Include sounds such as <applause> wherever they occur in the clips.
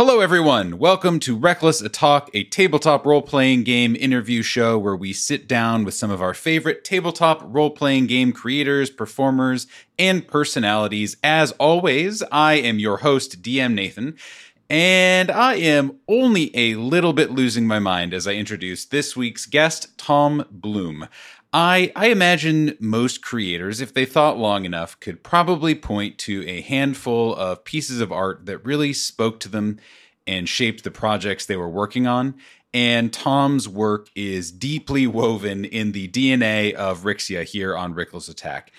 Hello, everyone. Welcome to Reckless Attack, a tabletop role playing game interview show where we sit down with some of our favorite tabletop role playing game creators, performers, and personalities. As always, I am your host, DM Nathan, and I am only a little bit losing my mind as I introduce this week's guest, Tom Bloom. I, I imagine most creators, if they thought long enough, could probably point to a handful of pieces of art that really spoke to them and shaped the projects they were working on. And Tom's work is deeply woven in the DNA of Rixia here on Reckless Attack.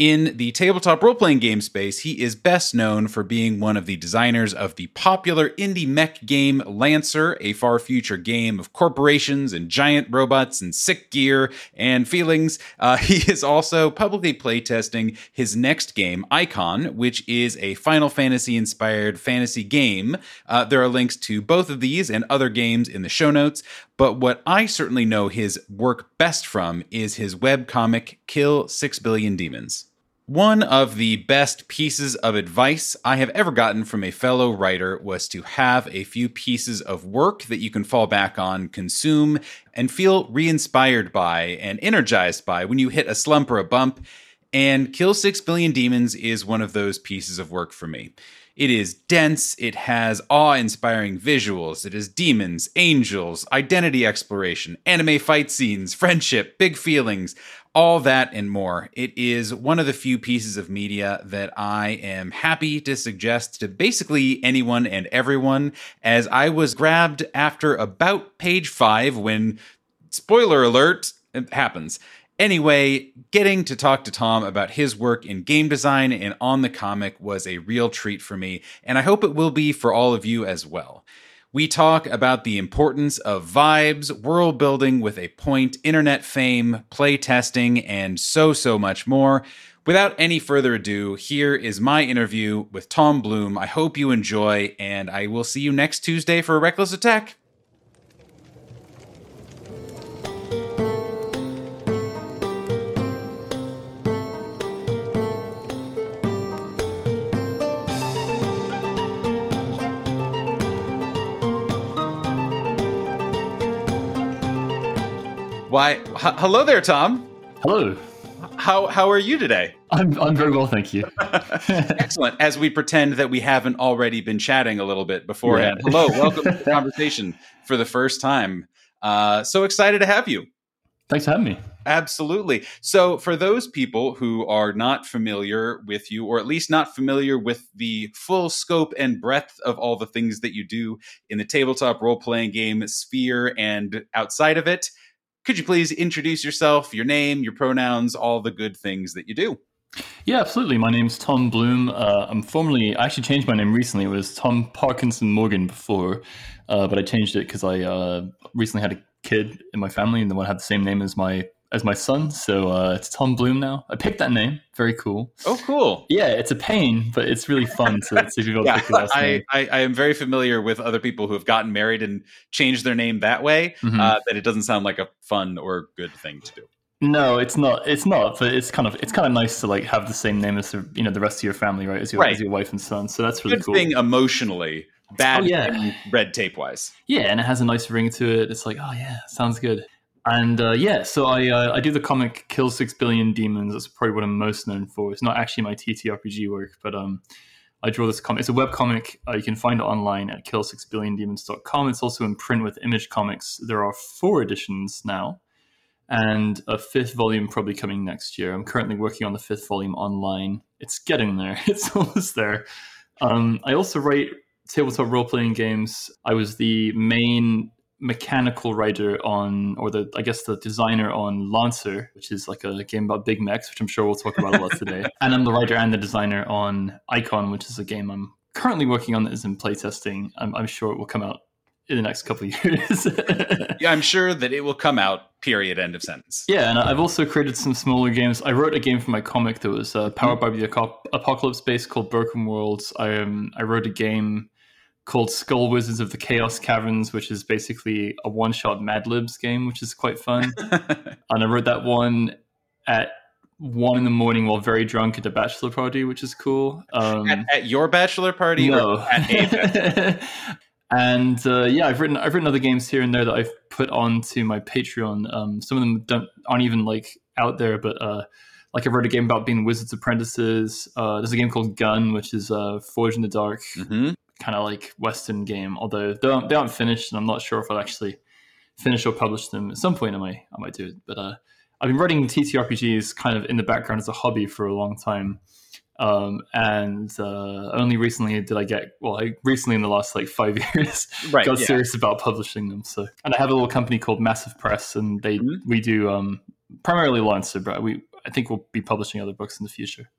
In the tabletop role playing game space, he is best known for being one of the designers of the popular indie mech game Lancer, a far future game of corporations and giant robots and sick gear and feelings. Uh, <laughs> he is also publicly playtesting his next game, Icon, which is a Final Fantasy inspired fantasy game. Uh, there are links to both of these and other games in the show notes. But what I certainly know his work best from is his web comic, Kill Six Billion Demons. One of the best pieces of advice I have ever gotten from a fellow writer was to have a few pieces of work that you can fall back on, consume, and feel re inspired by and energized by when you hit a slump or a bump. And Kill Six Billion Demons is one of those pieces of work for me. It is dense, it has awe inspiring visuals, it is demons, angels, identity exploration, anime fight scenes, friendship, big feelings, all that and more. It is one of the few pieces of media that I am happy to suggest to basically anyone and everyone, as I was grabbed after about page five when, spoiler alert, happens. Anyway, getting to talk to Tom about his work in game design and on the comic was a real treat for me, and I hope it will be for all of you as well. We talk about the importance of vibes, world building with a point, internet fame, play testing, and so, so much more. Without any further ado, here is my interview with Tom Bloom. I hope you enjoy, and I will see you next Tuesday for a Reckless Attack. Why, h- hello there, Tom. Hello. How how are you today? I'm I'm very well, thank you. <laughs> <laughs> Excellent. As we pretend that we haven't already been chatting a little bit beforehand. Yeah. Hello, <laughs> welcome to the conversation for the first time. Uh, so excited to have you. Thanks for having me. Absolutely. So, for those people who are not familiar with you, or at least not familiar with the full scope and breadth of all the things that you do in the tabletop role playing game sphere and outside of it, could you please introduce yourself, your name, your pronouns, all the good things that you do? Yeah, absolutely. My name's Tom Bloom. Uh, I'm formerly, I actually changed my name recently. It was Tom Parkinson Morgan before, uh, but I changed it because I uh, recently had a kid in my family and the one had the same name as my as my son. So uh, it's Tom Bloom now. I picked that name. Very cool. Oh, cool. Yeah, it's a pain, but it's really fun to <laughs> see people yeah, pick the last I, name. I, I, am very familiar with other people who have gotten married and changed their name that way. Mm-hmm. Uh, that it doesn't sound like a fun or good thing to do. No, it's not. It's not. But it's kind of it's kind of nice to like have the same name as the, you know the rest of your family, right? As your right. as your wife and son. So that's really good cool. Thing emotionally, bad oh, yeah. red tape wise. Yeah, and it has a nice ring to it. It's like, oh yeah, sounds good. And uh, yeah, so I uh, I do the comic Kill Six Billion Demons. That's probably what I'm most known for. It's not actually my TTRPG work, but um, I draw this comic. It's a web comic. Uh, you can find it online at kill6billiondemons.com. It's also in print with Image Comics. There are four editions now, and a fifth volume probably coming next year. I'm currently working on the fifth volume online. It's getting there. <laughs> It's almost there. Um, I also write tabletop role playing games. I was the main mechanical writer on, or the I guess the designer on Lancer, which is like a game about big mechs, which I'm sure we'll talk about a lot today. <laughs> and I'm the writer and the designer on Icon, which is a game I'm currently working on that is in playtesting. I'm, I'm sure it will come out in the next couple of years. <laughs> yeah, I'm sure that it will come out. Period. End of sentence. Yeah, and I've also created some smaller games. I wrote a game for my comic that was uh, powered by the apocalypse base called Broken Worlds. I um, I wrote a game called Skull Wizards of the Chaos Caverns, which is basically a one shot Mad Libs game, which is quite fun. <laughs> and I wrote that one at one in the morning while very drunk at a bachelor party, which is cool. Um, at, at, your bachelor party? No. <laughs> and uh, yeah, I've written I've written other games here and there that I've put onto my Patreon. Um, some of them don't aren't even like out there, but uh, like I wrote a game about being wizards apprentices. Uh, there's a game called Gun, which is uh, Forge in the Dark, mm-hmm. Kind of like Western game. Although they aren't, they aren't finished, and I'm not sure if I'll actually finish or publish them. At some point, I might I might do it. But uh, I've been writing TTRPGs kind of in the background as a hobby for a long time. Um, and uh, only recently did I get well, I recently in the last like five <laughs> years right, got yeah. serious about publishing them. So, and I have a little company called Massif Press, and they mm-hmm. we do um, primarily Lancer, but we I think we'll be publishing other books in the future.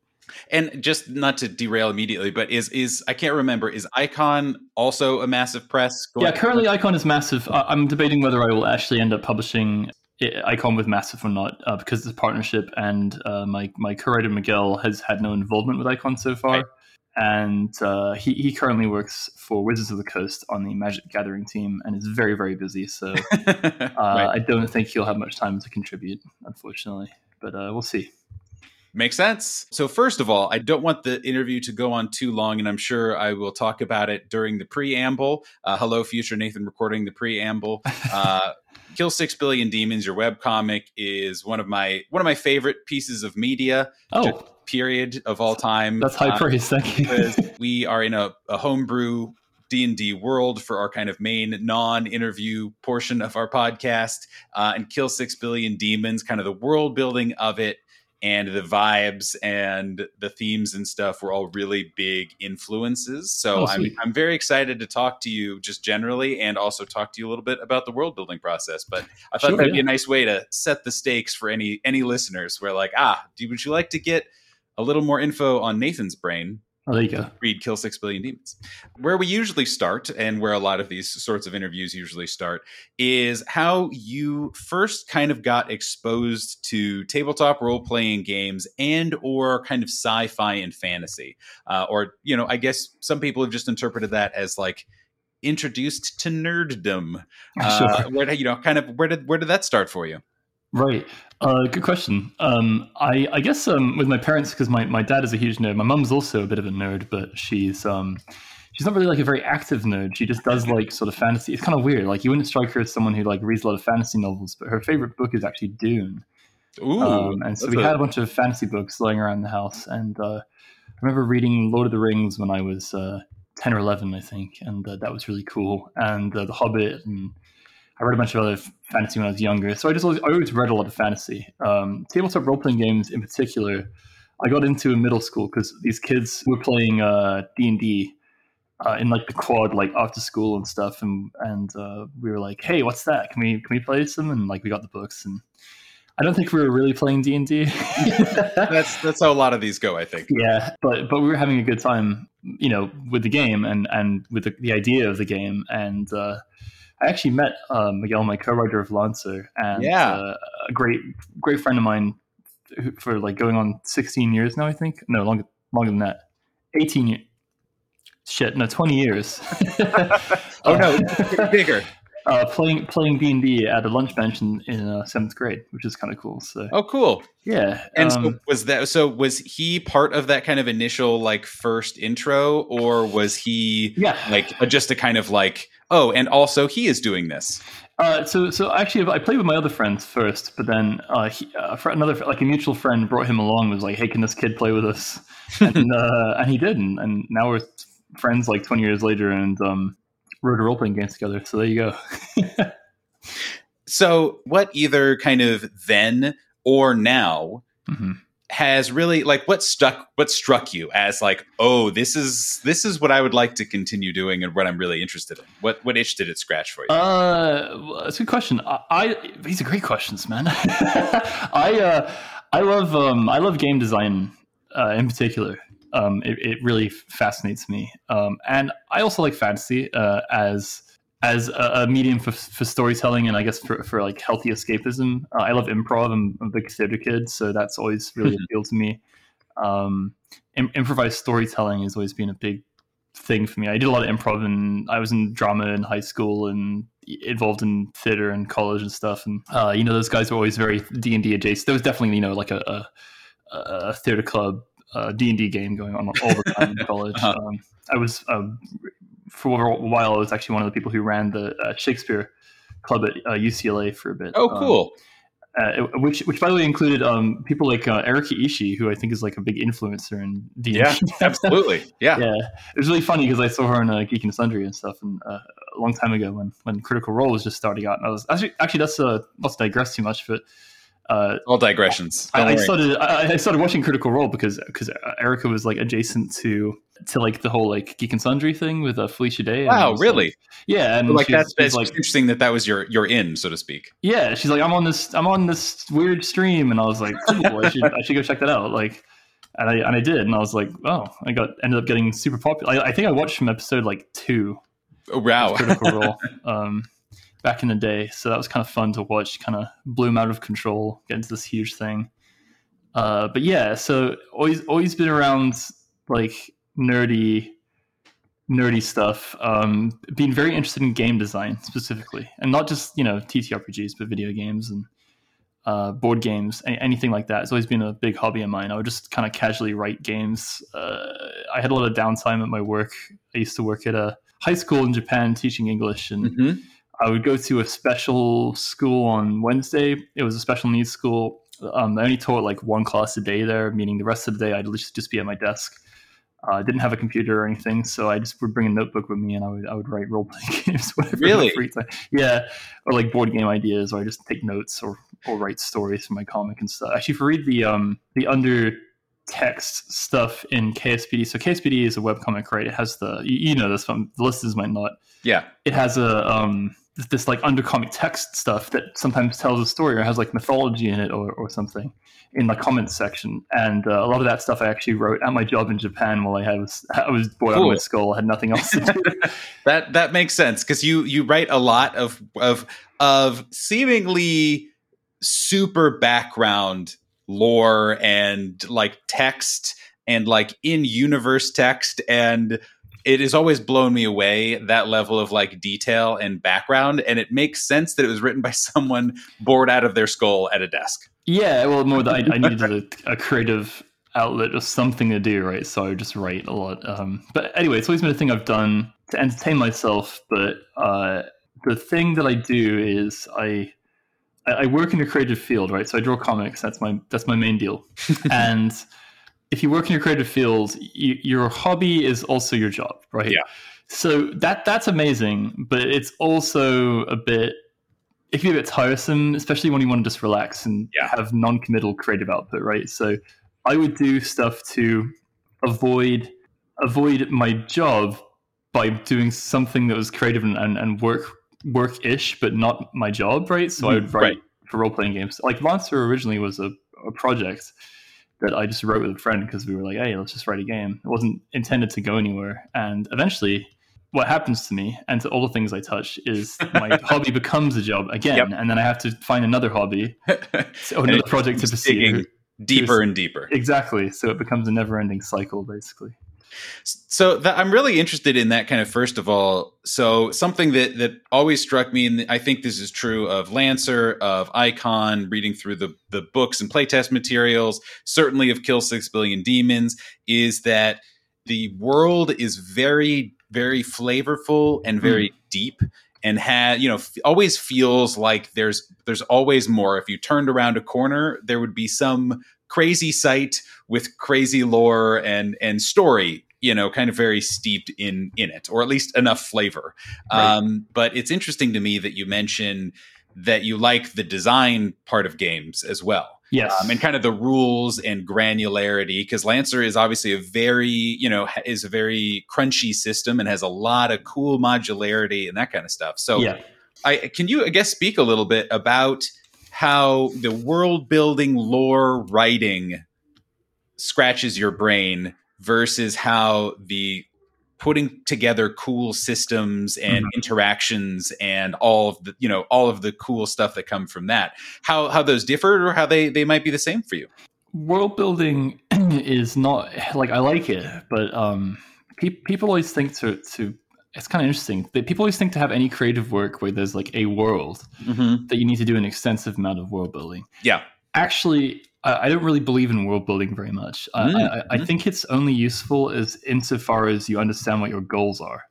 And just not to derail immediately, but is is I can't remember is Icon also a Massif Press? yeah, currently Icon is massive. I'm debating whether I will actually end up publishing Icon with Massif or not uh, because it's a partnership, and uh, my my co-writer Miguel has had no involvement with Icon so far, right. and uh, he he currently works for Wizards of the Coast on the Magic Gathering team and is very very busy. So <laughs> uh, right. I don't think he'll have much time to contribute, unfortunately. But uh, we'll see. Makes sense. So, first of all, I don't want the interview to go on too long, and I'm sure I will talk about it during the preamble. Uh, hello, future Nathan, recording the preamble. <laughs> Uh, Kill Six Billion Demons, your web comic, is one of my one of my favorite pieces of media. Oh, period of all time. That's high uh, praise. Thank you. <laughs> we are in a, a homebrew D&D world for our kind of main non-interview portion of our podcast uh, and Kill 6 Billion Demons, kind of the world building of it and the vibes and the themes and stuff were all really big influences. So oh, I'm I'm very excited to talk to you just generally and also talk to you a little bit about the world building process. But I thought sure, that'd yeah. be a nice way to set the stakes for any any listeners where like, ah, do, would you like to get a little more info on Nathan's brain? Oh, there you go. Read Kill Six Billion Demons. Where we usually start, and where a lot of these sorts of interviews usually start, is how you first kind of got exposed to tabletop role playing games and or kind of sci-fi and fantasy. Uh, or, you know, I guess some people have just interpreted that as like introduced to nerddom. <laughs> Uh, sure. Where you know, kind of where did where did that start for you? Right. Uh, good question. Um, I, I guess um, with my parents, because my, my dad is a huge nerd. My mum's also a bit of a nerd, but she's um, she's not really like a very active nerd. She just does like sort of fantasy. It's kind of weird. Like you wouldn't strike her as someone who like reads a lot of fantasy novels, but her favorite book is actually Dune. Ooh, um, and so we a... had a bunch of fantasy books lying around the house, and uh, I remember reading Lord of the Rings when I was uh, ten or eleven, I think, and uh, that was really cool. And uh, The Hobbit and I read a bunch of other fantasy when I was younger, so I just always, I always read a lot of fantasy. Um, tabletop role playing games in particular, I got into in middle school because these kids were playing uh, D and D uh, in like the quad, like after school and stuff, and and uh, we were like, hey, what's that? Can we can we play some? And like we got the books, and I don't think we were really playing D and D. <laughs> That's that's how a lot of these go, I think. Yeah, but but we were having a good time, you know, with the game and and with the, the idea of the game and. Uh, I actually met uh, Miguel, my co-writer of Lancer, and yeah. uh, a great great friend of mine for like going on 16 years now. I think no longer longer than that, 18 years. Shit, no, 20 years. <laughs> <laughs> oh no, bigger. Uh, playing playing D and D at a lunch bench in, in uh, seventh grade, which is kind of cool. So oh, cool. Yeah. And um, so was that so? Was he part of that kind of initial like first intro, or was he yeah like just a kind of like oh, and also he is doing this. Uh, so, so actually, I played with my other friends first, but then uh, he, uh, another like a mutual friend brought him along. Was like, "Hey, can this kid play with us?" <laughs> and, uh, and he did, and, and, now we're friends like twenty years later, and um, wrote a role playing games together. So there you go. <laughs> so, what either kind of then or now mm-hmm has really like what stuck what struck you as like oh this is this is what i would like to continue doing and what i'm really interested in? What what itch did it scratch for you? Uh that's a good question. I, I these are great questions man. <laughs> I uh i love um i love game design uh in particular. Um it, it really fascinates me. Um and i also like fantasy uh as as a, a, medium for, for storytelling and I guess for, for like healthy escapism. Uh, I love improv. I'm, I'm, a big theater kid, so that's always really <laughs> appealed to me. Um, Im- improvised storytelling has always been a big thing for me. I did a lot of improv and I was in drama in high school and involved in theater and college and stuff. And uh, you know, those guys were always very D and D adjacent. There was definitely you know like a, a a theater club D and D game going on all the time in <laughs> college. Uh-huh. Um, I was um, for a while. I was actually one of the people who ran the uh, Shakespeare club at uh, UCLA for a bit. Oh, cool. Um, uh, which, which by the way, included um, people like uh, Erika Ishii, who I think is like a big influencer in D. Yeah, absolutely. <laughs> Yeah, yeah. It was really funny because I saw her in uh, Geek and Sundry and stuff, and uh, a long time ago when when Critical Role was just starting out. And I was actually actually that's uh, not to digress too much, but uh, all digressions. I, I, started I, I, started watching Critical Role because because Erika was like adjacent to to like the whole like Geek and Sundry thing with uh, Felicia Day. Wow, really? Like, yeah, and like that's, that's like interesting that that was your your in, so to speak. Yeah, she's like, I'm on this I'm on this weird stream, and I was like, cool, I should I should go check that out. Like, and I and I did, and I was like, oh, I got ended up getting super popular. I, I think I watched from episode like two. Oh wow! Critical <laughs> Role. Um, back in the day, so that was kind of fun to watch. Kind of bloom out of control, get into this huge thing. Uh, but yeah, so always always been around like nerdy nerdy stuff um, being very interested in game design specifically and not just you know ttrpgs but video games and uh, board games anything like that it's always been a big hobby of mine i would just kind of casually write games uh, i had a lot of downtime at my work i used to work at a high school in japan teaching english and mm-hmm. I would go to a special school on wednesday it was a special needs school um, i only taught like one class a day there meaning the rest of the day i'd just just be at my desk uh, I didn't have a computer or anything, so I just would bring a notebook with me and I would I would write role playing <laughs> games, whatever. Really? Free time. Yeah, or like board game ideas, or I just take notes or or write stories for my comic and stuff. Actually, if you read the um the under text stuff in KSBD, so KSBD is a web comic, right? It has the you, you know this one, the listeners might not. Yeah. It has a um this like undercomic text stuff that sometimes tells a story or has like mythology in it or, or something in the comments section. And uh, a lot of that stuff I actually wrote at my job in Japan while I was <laughs> I was bored cool. out of my skull. I had nothing else to do. <laughs> <laughs> that that makes sense because you you write a lot of of of seemingly super background lore and like text and like in universe text and it has always blown me away that level of like detail and background and it makes sense that it was written by <laughs> someone bored out of their skull at a desk yeah well more that I, I needed <laughs> a, a, creative outlet or something to do right so i just write a lot um, but anyway it's always been a thing i've done to entertain myself but uh, the thing that i do is i I work in a creative field, right? So I draw comics. That's my that's my main deal. <laughs> and if you work in your creative field, you, your hobby is also your job, right? Yeah. So that that's amazing, but it's also a bit it can be a bit tiresome, especially when you want to just relax and yeah. have non-committal creative output, right? So I would do stuff to avoid avoid my job by doing something that was creative and, and, and work work-ish, but not my job, right? So I mm-hmm. would write right. for role-playing games. Like Monster originally was a, a project that I just wrote with a friend because we were like, hey, let's just write a game. It wasn't intended to go anywhere. And eventually, what happens to me and to all the things I touch is my <laughs> hobby becomes a job again, yep. and then I have to find another hobby or <laughs> another project to pursue. Deeper and deeper. Exactly. So it becomes a never-ending cycle, basically. So that, I'm really interested in that kind of first of all. So something that that always struck me, and I think this is true of Lancer, of Icon, reading through the the books and playtest materials, certainly of Kill Six Billion Demons, is that the world is very very flavorful and very mm. deep and had you know f- always feels like there's there's always more if you turned around a corner there would be some crazy site with crazy lore and and story you know kind of very steeped in in it or at least enough flavor. Right. um, but it's interesting to me that you mention that you like the design part of games as well. Yes. Um, and kind of the rules and granularity because lancer is obviously a very you know is a very crunchy system and has a lot of cool modularity and that kind of stuff. So yeah. I can you i guess speak a little bit about how the world building lore writing scratches your brain versus how the putting together cool systems and mm-hmm. interactions and all of the you know all of the cool stuff that come from that how how those differ or how they they might be the same for you world building <clears throat> is not like i like it but um pe- people always think to to it's kind of interesting. That people always think to have any creative work where there's like a world mm-hmm. that you need to do an extensive amount of world building. Yeah. Actually, I, I don't really believe in world building very much. I, Mm, I, I mhm. think it's only useful as insofar as you understand what your goals are.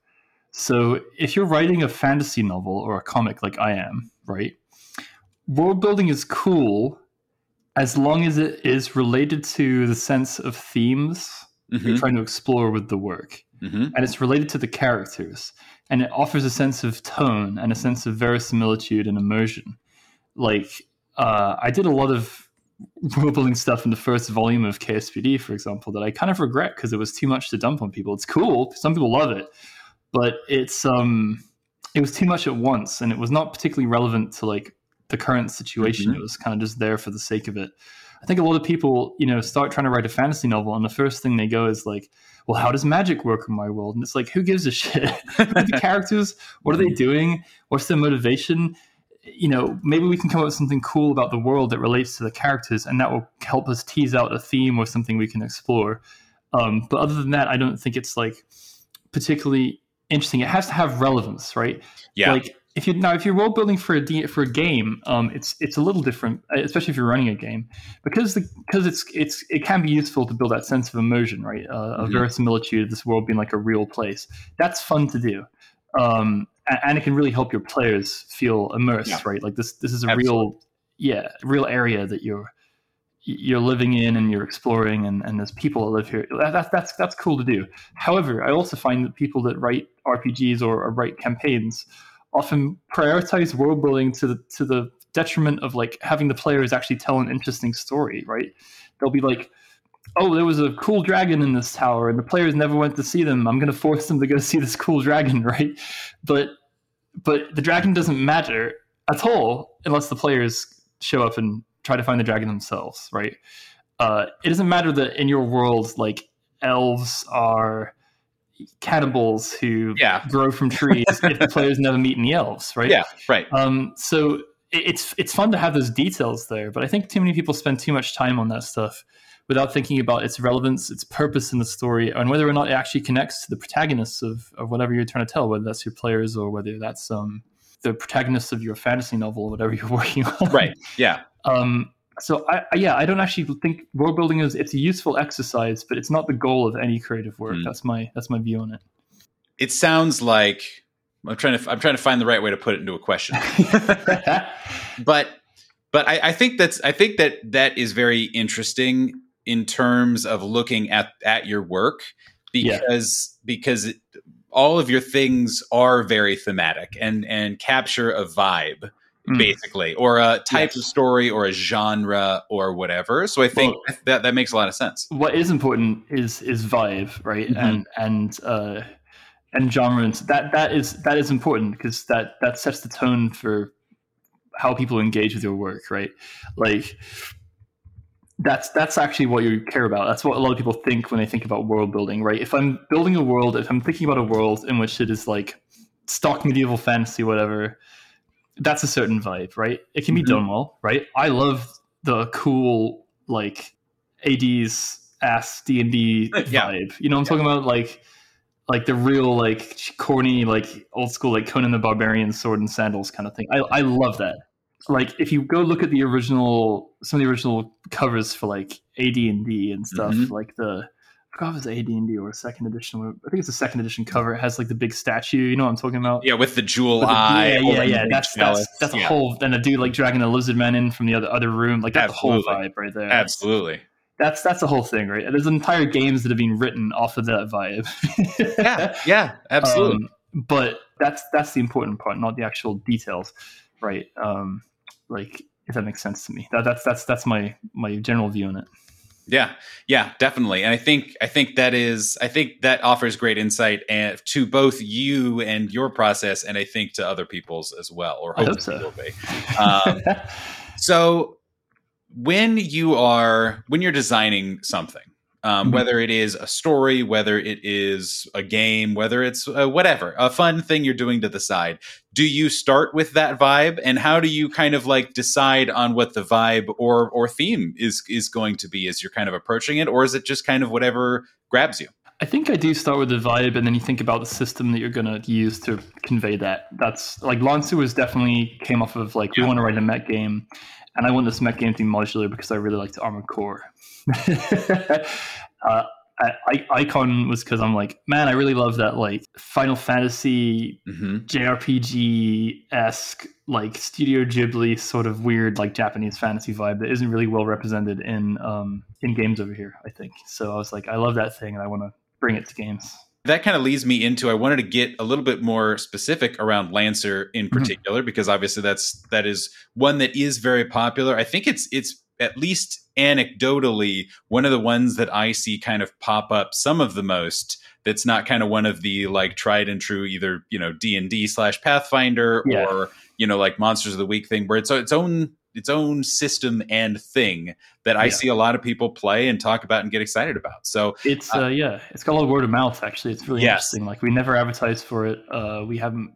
So if you're writing a fantasy novel or a comic like I am, right? World building is cool as long as it is related to the sense of themes you're Mhm, trying to explore with the work. Mhm. and it's related to the characters. And it offers a sense of tone and a sense of verisimilitude and immersion. Like uh, i did a lot of <laughs> world stuff in the first volume of ksbd for example that i kind of regret because it was too much to dump on people. It's cool. Some people love it. But it's um it was too much at once and it was not particularly relevant to like the current situation. Mhm. it was kind of just there for the sake of it i think a lot of people you know start trying to write a fantasy novel and the first thing they go is like well how does magic work in my world? And it's like who gives a shit? <laughs> <laughs> The characters? What are they doing? What's their motivation? You know maybe we can come up with something cool about the world that relates to the characters and that will help us tease out a theme or something we can explore. Um, but other than that i don't think it's like particularly interesting. It has to have relevance right? Yeah. like if you now if you're world building for a for a game, um, it's it's a little different, especially if you're running a game, because the because it's it's it can be useful to build that sense of immersion, right? Uh, Mhm. A verisimilitude of this world being like a real place. That's fun to do, um, a- and, it can really help your players feel immersed, Yeah. right? Like this this is a Absolutely. real yeah real area that you're you're living in and you're exploring and, and there's people that live here that, that, that's that's cool to do however i also find that people that write rpgs or, or write campaigns often prioritize world building to the to the detriment of like having the players actually tell an interesting story right? They'll be like oh there was a cool dragon in this tower and the players never went to see them. I'm going to force them to go <laughs> see this cool dragon <laughs> right? But but the dragon doesn't matter at all unless the players show up and try to find the dragon themselves, right? Uh, it doesn't matter that in your world, like elves are cannibals who Yeah. grow from trees if the players never meet any elves, right? Yeah. Right. Um, so it's it's fun to have those details there, but I think too many people spend too much time on that stuff without thinking about its relevance, its purpose in the story, and whether or not it actually connects to the protagonists of, of whatever you're trying to tell, whether that's your players or whether that's um, the protagonists of your fantasy novel or whatever <laughs> you're working on. Right. Yeah. Um, so I, yeah, I don't actually think world building is it's a useful exercise, but it's not the goal of any creative work. Mm. That's my that's my view on it. It sounds like I'm trying to I'm trying to find the right way to put it into a question. <laughs> but but I, I think that's I think that that is very interesting in terms of looking at at your work Yeah. because because it, all of your things are very thematic and and capture a vibe Mm. basically or a type Yes. of story or a genre or whatever so i think Well- that that makes a lot of sense what is important is is vibe, right? Mhm. And and uh, and genre. And that that is that is important because that that sets the tone for how people engage with your work, right? Like that's that's actually what you care about. That's what a lot of people think when they think about world building, right? If I'm building a world, if I'm thinking about a world in which it is like stock medieval fantasy, whatever, that's a certain vibe, right? It can be Mhm. done well, right? I love the cool like AD's ass D and D <laughs> Yeah. vibe. You know what I'm talking about? Like like the real like corny like old school like Conan the Barbarian sword and sandals kind of thing. I I love that. Like if you go look at the original some of the original covers for like AD and D and stuff, Mhm. like the forgot if it was AD and D or second edition. I think it's a second edition cover. It has like the big statue. You know what I'm talking about? yeah with the jewel With the- eye yeah, yeah, yeah. the That's that's that's a whole and a dude like dragging a lizard man in from the other other room. Like that's the whole vibe right there. absolutely That's that's the whole thing, right? There's entire games that have been written off of that vibe. yeah yeah <laughs> absolutely Um, but that's that's the important part, not the actual details, right? Um, like if that makes sense to me. That, that's that's that's my my general view on it. Yeah, yeah, definitely. And I think I think that is I think that offers great insight and to both you and your process, and I think to other people's as well, or I hope hopefully so. will be. Um, <laughs> So when you are when you're designing something, um, Mhm. whether it is a story, whether it is a game, whether it's uh, whatever, a fun thing you're doing to the side, do you start with that vibe, and how do you kind of like decide on what the vibe or or theme is is going to be as you're kind of approaching it, or is it just kind of whatever grabs you? I think I do start with the vibe, and then you think about the system that you're going to use to convey that. That's like Lancer was definitely came off of like we want to write a met game, and I want this mech game to be modular because I really liked Armored Core. <laughs> uh, I, I, Icon was because I'm like, man, I really love that like Final Fantasy hmm JRPG esque like Studio Ghibli sort of weird like Japanese fantasy vibe that isn't really well represented in um in games over here. I think so. I was like, I love that thing, and I want to bring it to games. That kind of leads me into I wanted to get a little bit more specific around Lancer in Mhm. particular because obviously that's that is one that is very popular. I think it's it's at least anecdotally one of the ones that I see kind of pop up some of the most. That's not kind of one of the like tried and true either you know D and D slash Pathfinder Yeah. or you know like Monsters of the Week thing where it's its own its own system and thing that I Yeah. see a lot of people play and talk about and get excited about. So It's uh, yeah, it's got a lot of word of mouth. Actually, it's really Yes. interesting. Like we never advertised for it. Uh, we haven't,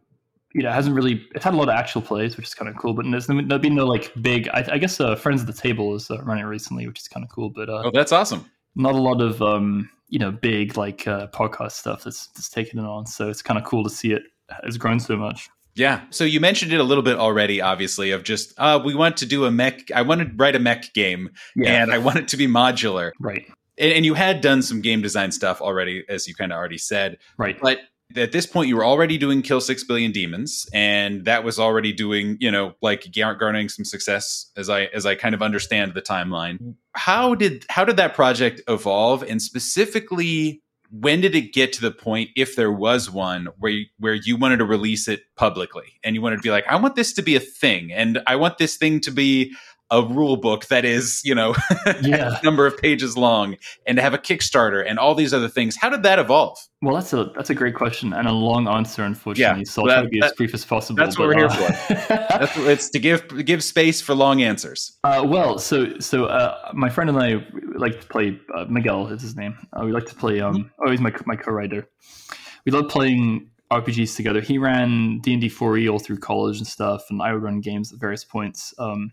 you know, it hasn't really. It's had a lot of actual plays, which is kind of cool. But there's, been no like big. I, I guess uh, Friends of the Table is uh, running recently, which is kind of cool. But uh, oh, that's awesome. not a lot of um, you know big like uh, podcast stuff that's that's taken it on. So it's kind of cool to see it has grown so much. Yeah. So you mentioned it a little bit already, obviously, of just uh, we want to do a mech. I want to write a mech game, and I want it to be modular. right, And, and you had done some game design stuff already, as you kind of already said. right. But at this point, you were already doing Kill Six Billion Demons, and that was already doing, you know, like gar- garnering some success, as I as I kind of understand the timeline. How did how did that project evolve, and specifically? When did it get to the point, if there was one, where you, where you wanted to release it publicly? And you wanted to be like, I want this to be a thing, and I want this thing to be a rule book that is, you know, <laughs> Yeah. number of pages long, and to have a Kickstarter and all these other things. How did that evolve? Well, that's a that's a great question and a long answer, unfortunately. Yeah, so I'll that- try to be as brief as possible. that's what but, we're uh, here <laughs> That's what it's to give give space for long answers. Uh, well, so so uh, my friend and I like to play. Uh, Miguel is his name. Uh, we like to play. Um, oh, he's my my co-writer. We love playing RPGs together. He ran D and D 4e all through college and stuff, and I would run games at various points. Um,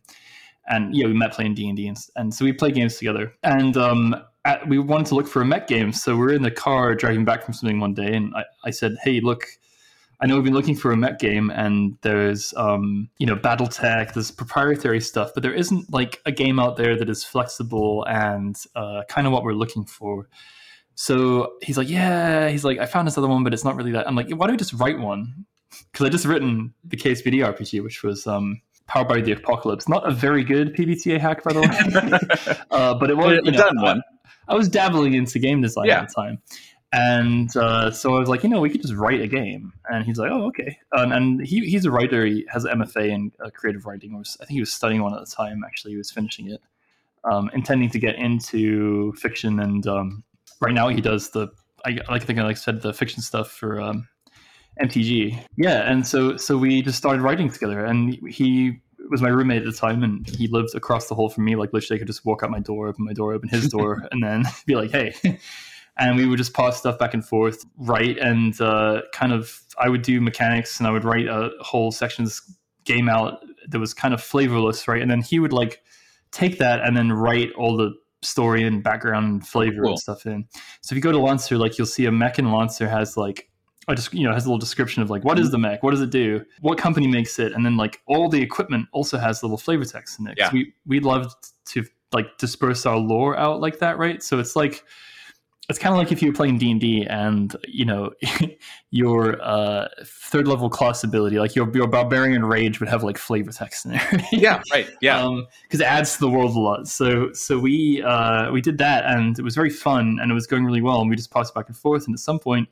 and yeah, we met playing D and D, and so we play games together. And um, at, we wanted to look for a mech game, so we're in the car driving back from something one day, and I, I said, "Hey, look." I know we've been looking for a mech game, and there's, um, you know, BattleTech, there's proprietary stuff, but there isn't like a game out there that is flexible and uh, kind of what we're looking for. So he's like, yeah, he's like, I found this other one, but it's not really that. I'm like, why don't we just write one? Because I just written the KSBD RPG, which was um, powered by the apocalypse. Not a very good PBTA hack, by the way, <laughs> uh, but it was know, done I- one. I was dabbling into game design Yeah. at the time. And uh, so I was like, you know, we could just write a game. And he's like, oh, okay. And, and he, he's a writer. He has an MFA in uh, creative writing. Was, I think he was studying one at the time. Actually, he was finishing it, um, intending to get into fiction. And um, right now, he does the I like I think I like said the fiction stuff for um, MTG. Yeah, and so so we just started writing together. And he was my roommate at the time, and he lived across the hall from me. Like literally, I could just walk out my door, open my door, open his door, <laughs> and then <laughs> be like, "Hey." And we would just pass stuff back and forth, write, and uh, kind of. I would do mechanics, and I would write a whole sections game out that was kind of flavorless, right? And then he would like take that and then write all the story and background and flavor Cool. and stuff in. So if you go to Lancer, like you'll see a mech in Lancer has like I just you know has a little description of like what is the mech, what does it do, what company makes it, and then like all the equipment also has little flavor text in it. Yeah. We we loved to like disperse our lore out like that, right? So it's like it's kind of like if you were playing D and D, and you know <laughs> your uh, third level class ability, like your your barbarian rage, would have like flavor text in there. <laughs> Yeah, right. Yeah. because it adds to the world a lot. So so we uh, we did that, and it was very fun, and it was going really well, and we just passed back and forth. And at some point,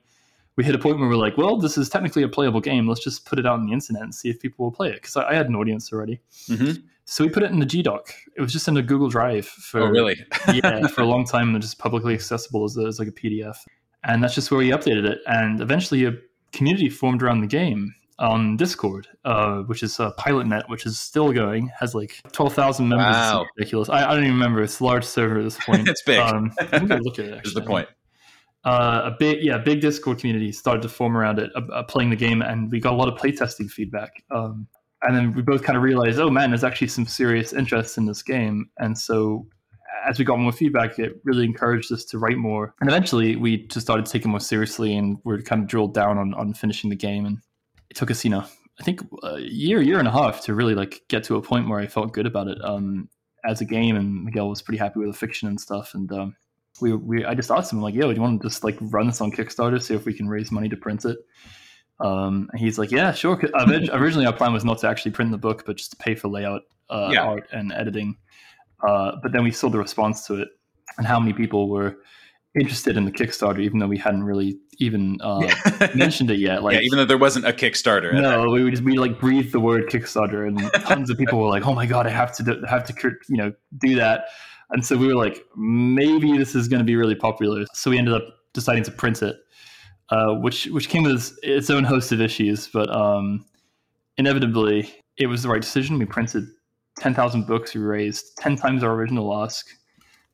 we hit a point where we're like, well, this is technically a playable game. Let's just put it out on the internet and see if people will play it. Because I, I had an audience already. Mhm. So we put it in the GDoc. It was just in a Google Drive for Oh, really? <laughs> yeah, for a long time, and just publicly accessible as, a, as like a PDF. And that's just where we updated it. And eventually, a community formed around the game on Discord, uh, which is uh, PilotNet, which is still going, has like twelve thousand members. It's Wow. ridiculous. I, I don't even remember. It's a large server at this point. <laughs> It's big. Um, I'm gonna look at it. it. <laughs> Is the point? Uh, a big, yeah, big Discord community started to form around it, uh, uh, playing the game, and we got a lot of playtesting feedback. Um, and then we both kind of realized, oh man, there's actually some serious interest in this game. And so, as we got more feedback, it really encouraged us to write more. And eventually, we just started taking more seriously, and we're kind of drilled down on on finishing the game. And it took us, you know, I think a year, year and a half to really like get to a point where I felt good about it um, as a game, and Miguel was pretty happy with the fiction and stuff. And um, we, we, I just asked him like, "Yo, do you want to just like run this on Kickstarter, see if we can raise money to print it?" Um, and he's like, "Yeah, sure." <laughs> Originally, our plan was not to actually print the book, but just to pay for layout, uh, yeah. art, and editing. Uh, but then we saw the response to it and how many people were interested in the Kickstarter, even though we hadn't really even uh, <laughs> mentioned it yet. Like, yeah, even though there wasn't a Kickstarter. No, we just we like breathed the word Kickstarter, and <laughs> tons of people were like, "Oh my god, I have to do, have to you know do that." And so we were like, maybe this is going to be really popular. So we ended up deciding to print it, uh, which which came with its own host of issues, but um, inevitably it was the right decision. We printed ten thousand books. We raised ten times our original ask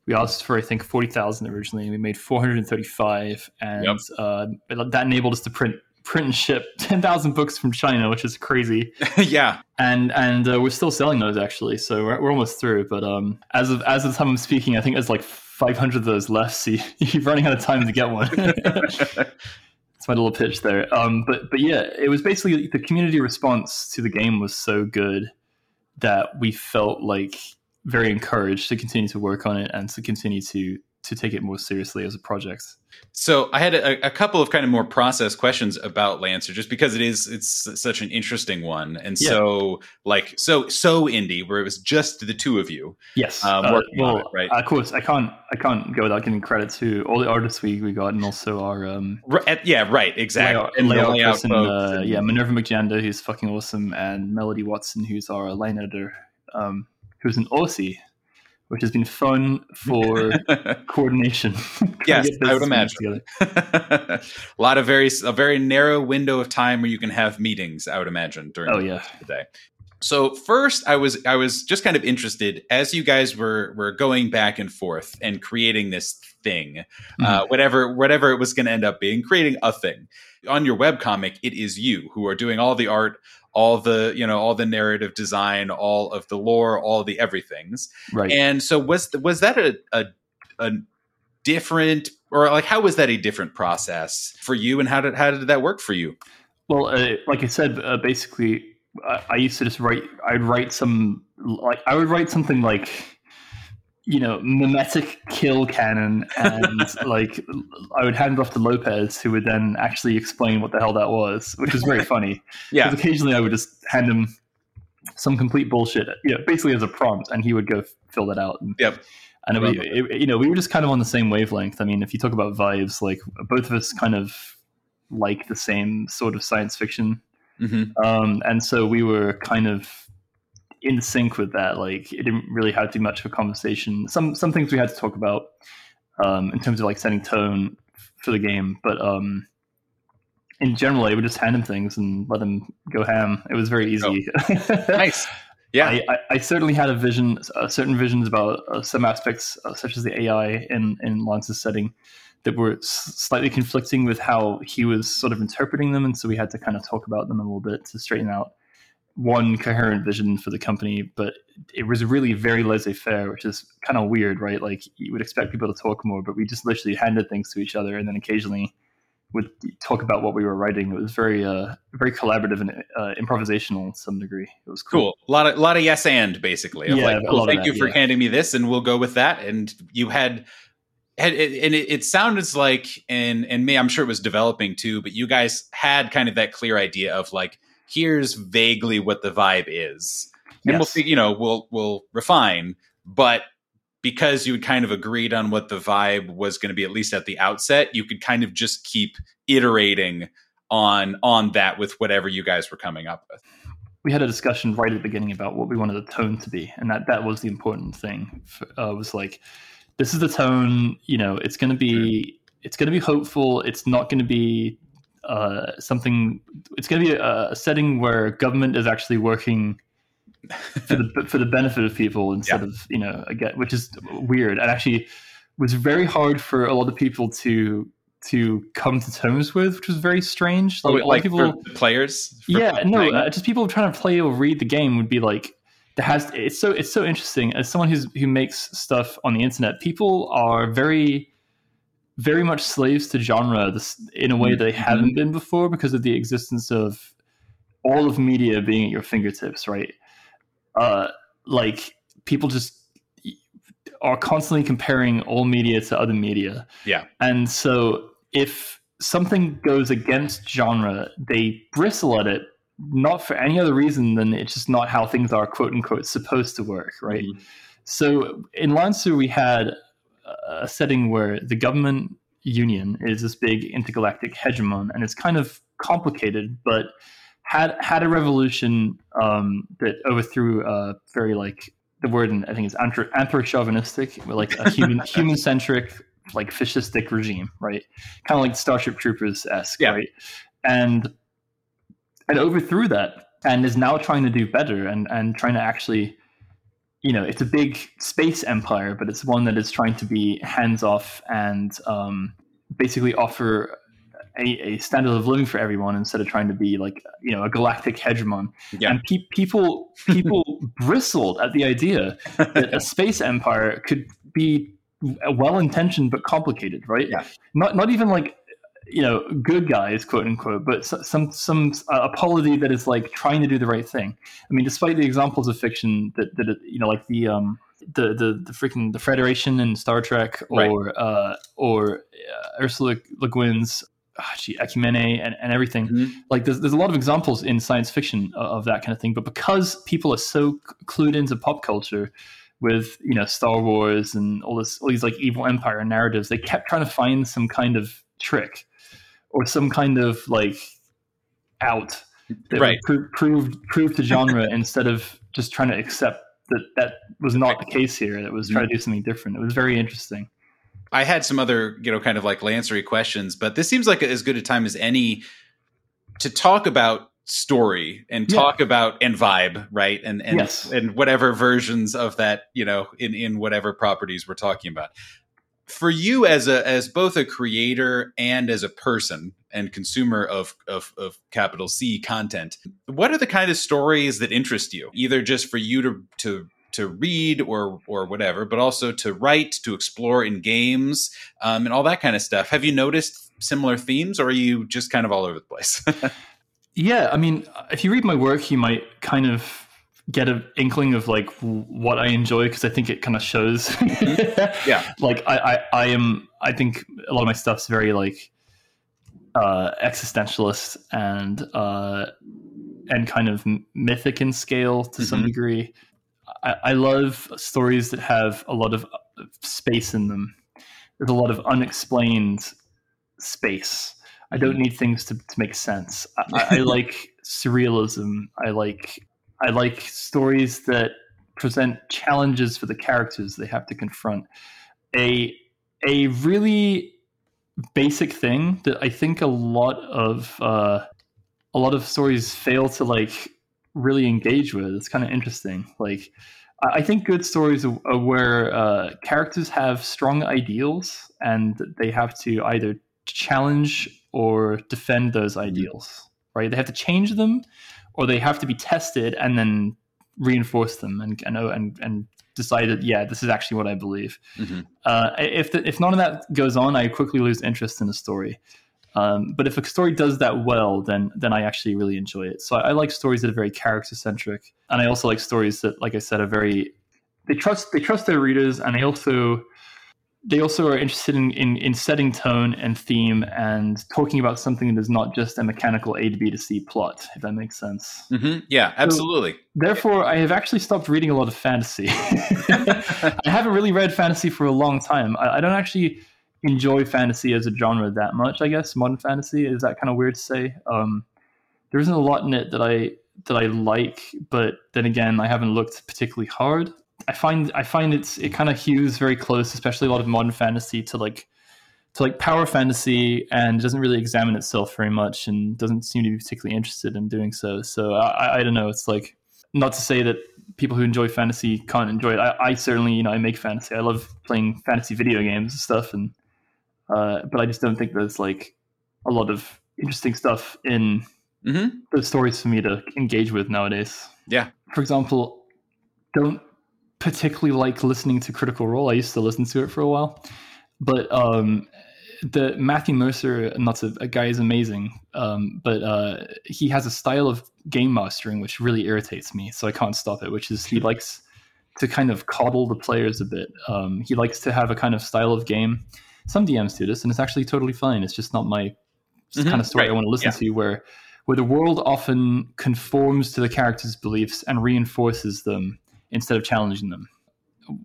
we asked for I think forty thousand originally, and we made four hundred and thirty-five, and uh, that enabled us to print print and ship ten thousand books from China, which is crazy. <laughs> yeah, and and uh, we're still selling those actually, so we're, we're almost through. But um, as of as of the time I'm speaking, I think there's like five hundred of those left. So <laughs> you're running out of time to get one. <laughs> That's my little pitch there. Um, but but yeah, it was basically the community response to the game was so good that we felt like very encouraged to continue to work on it and to continue to to take it more seriously as a project. So I had a, a, couple of kind of more process questions about Lancer, just because it is it's such an interesting one, and yeah. so like so so indie, where it was just the two of you. Yes. Um, uh, well, it, right. Of course, I can't I can't go without giving credit to all the artists we, we got, and also our um. Right, yeah. Right. Exactly. Layout, and layout, layout person, uh, yeah, Minerva McJanda, who's fucking awesome, and Melody Watson, who's our line editor. Um, who's an Aussie, which has been fun for <laughs> coordination. <laughs> yes, I would imagine. a <laughs> lot of very a very narrow window of time where you can have meetings. I would imagine during oh, yeah. the day. So first, I was I was just kind of interested as you guys were were going back and forth and creating this thing, uh, mm-hmm. uh, whatever whatever it was going to end up being, creating a thing. On your web comic, it is you who are doing all the art, all the you know all the narrative design all of the lore all the everything's. Right. And so was was that a, a, a different or like how was that a different process for you and how did how did that work for you? Well uh, like i said uh, basically I, I used to just write i'd write some like i would write something like you know, mimetic kill cannon, and <laughs> like I would hand it off to Lopez, who would then actually explain what the hell that was, which was very <laughs> funny. yeah, occasionally I would just hand him some complete bullshit, you know, basically as a prompt, and he would go fill that out. And, yep. And it, it, you know, we were just kind of on the same wavelength. I mean, if you talk about vibes, like both of us kind of like the same sort of science fiction, mm-hmm. um, and so we were kind of in sync with that. Like it didn't really have too much of a conversation. Some some things we had to talk about um, in terms of like setting tone for the game, but um, in general, I would just hand him things and let him go ham. It was very easy. Oh. <laughs> nice. Yeah, I, I, I, certainly had a vision, uh, certain visions about uh, some aspects, uh, such as the AI in in Lancer's setting, that were s- slightly conflicting with how he was sort of interpreting them, and so we had to kind of talk about them a little bit to straighten out one coherent vision for the company, but it was really very laissez faire, which is kind of weird, right? Like you would expect people to talk more, but we just literally handed things to each other and then occasionally would talk about what we were writing. It was very, uh, very collaborative and uh, improvisational to some degree. It was cool. cool. A lot of, a lot of yes and basically. Yeah, like, cool, thank that, you for yeah. handing me this, and we'll go with that. And you had had, and it, it, sounded like and and me i'm sure it was developing too but you guys had kind of that clear idea of like here's vaguely what the vibe is, and yes. we'll see, you know we'll we'll refine, but because you had kind of agreed on what the vibe was going to be at least at the outset you could kind of just keep iterating on on that with whatever you guys were coming up with. We had a discussion right at the beginning about what we wanted the tone to be and that that was the important thing. Uh, was like this is the tone you know it's going to be it's going to be hopeful it's not going to be uh, something. It's going to be a, a, setting where government is actually working for the <laughs> for the benefit of people instead yeah. of you know again, which is weird and actually was very hard for a lot of people to to come to terms with, which was very strange. Like, oh, like people, players. Yeah, no, uh, just people trying to play or read the game would be like, there has. It's so it's so interesting as someone who's who makes stuff on the internet. People are very very much slaves to genre in a way they mm-hmm. haven't been before because of the existence of all of media being at your fingertips, right? Uh, like people just are constantly comparing all media to other media. Yeah. And so if something goes against genre, they bristle at it, not for any other reason than it's just not how things are, quote unquote, supposed to work, right? Mm-hmm. So in Lancer, we had a setting where the government union is this big intergalactic hegemon, and it's kind of complicated, but had had a revolution um, that overthrew a very like the word in, I think is anthro- anthro-chauvinistic, like a human <laughs> human centric like fascistic regime, right? Kind of like Starship Troopers esque, yeah. right? And and overthrew that and is now trying to do better and and trying to actually you know it's a big space empire but it's one that is trying to be hands off and um, basically offer a, a, standard of living for everyone instead of trying to be like you know a galactic hegemon. Yeah. And pe- people people <laughs> bristled at the idea that a space empire could be well intentioned but complicated, right? Yeah. Not not even like you know good guys quote unquote but some some uh, a polity that is like trying to do the right thing i mean despite the examples of fiction that that you know like the um the the the freaking the federation in star trek or right. uh or uh, ursula le guin's oh, gee, Ekumen and, and everything. Mm-hmm. Like there's, there's a lot of examples in science fiction of, of, that kind of thing. But because people are so clued into pop culture with, you know, Star Wars and all this, all these like evil empire narratives, they kept trying to find some kind of trick or some kind of like out that right. would prove, prove to genre <laughs> instead of just trying to accept that that was not the case here. That was trying mm-hmm. to do something different. It was very interesting. I had some other, you know, kind of like Lancery questions, but this seems like as good a time as any to talk about story and talk yeah. about and vibe, right? And and yes. and whatever versions of that, you know, in in whatever properties we're talking about. For you as a as both a creator and as a person and consumer of of of capital C content, what are the kind of stories that interest you? Either just for you to to to read or or whatever, but also to write, to explore in games, um, and all that kind of stuff. Have you noticed similar themes, or are you just kind of all over the place? <laughs> yeah, I mean, if you read my work, you might kind of get an inkling of like what I enjoy because I think it kind of shows. Mm-hmm. yeah, <laughs> like I, I I am I think a lot of my stuff's very like uh, existentialist and uh, and kind of mythic in scale to mm-hmm. some degree. I, I love stories that have a lot of space in them. There's a lot of unexplained space. I don't need things to, to make sense. I, I <laughs> like surrealism. I like I like stories that present challenges for the characters they have to confront. A a really basic thing that I think a lot of uh, a lot of stories fail to like really engage with. It's kind of interesting. Like, I think good stories are where uh, characters have strong ideals and they have to either challenge or defend those mm-hmm. ideals. Right? They have to change them, or they have to be tested and then reinforce them and and and, and decide that yeah, this is actually what I believe. Mm-hmm. Uh, if the, if none of that goes on, I quickly lose interest in the story. Um, but if a story does that well, then then I actually really enjoy it. So I, I like stories that are very character centric, and I also like stories that, like I said, are very they trust they trust their readers, and they also they also are interested in, in, in setting tone and theme and talking about something that is not just a mechanical A to B to C plot, if that makes sense. Mm-hmm. Yeah, absolutely. So, therefore, I have actually stopped reading a lot of fantasy. <laughs> I haven't really read fantasy for a long time. I, I don't actually enjoy fantasy as a genre that much. I guess modern fantasy is that kind of weird to say. Um, there isn't a lot in it that I that I like, but then again, I haven't looked particularly hard. I find I find it's it kind of hews very close, especially a lot of modern fantasy to like to like power fantasy, and doesn't really examine itself very much, and doesn't seem to be particularly interested in doing so. So I, I don't know. It's like not to say that people who enjoy fantasy can't enjoy it. I, I certainly, you know, I make fantasy. I love playing fantasy video games and stuff, and uh, but I just don't think there's like a lot of interesting stuff in mm-hmm. those stories for me to engage with nowadays. Yeah. For example, don't particularly like listening to Critical Role. I used to listen to it for a while, but um, the Matthew Mercer, not a, a guy is amazing, um, but uh, he has a style of game mastering which really irritates me. So I can't stop it. Which is he likes to kind of coddle the players a bit. Um, he likes to have a kind of style of game. Some DMs do this, and it's actually totally fine. It's just not my mm-hmm. kind of story right. I want to listen yeah. to. Where where the world often conforms to the character's beliefs and reinforces them instead of challenging them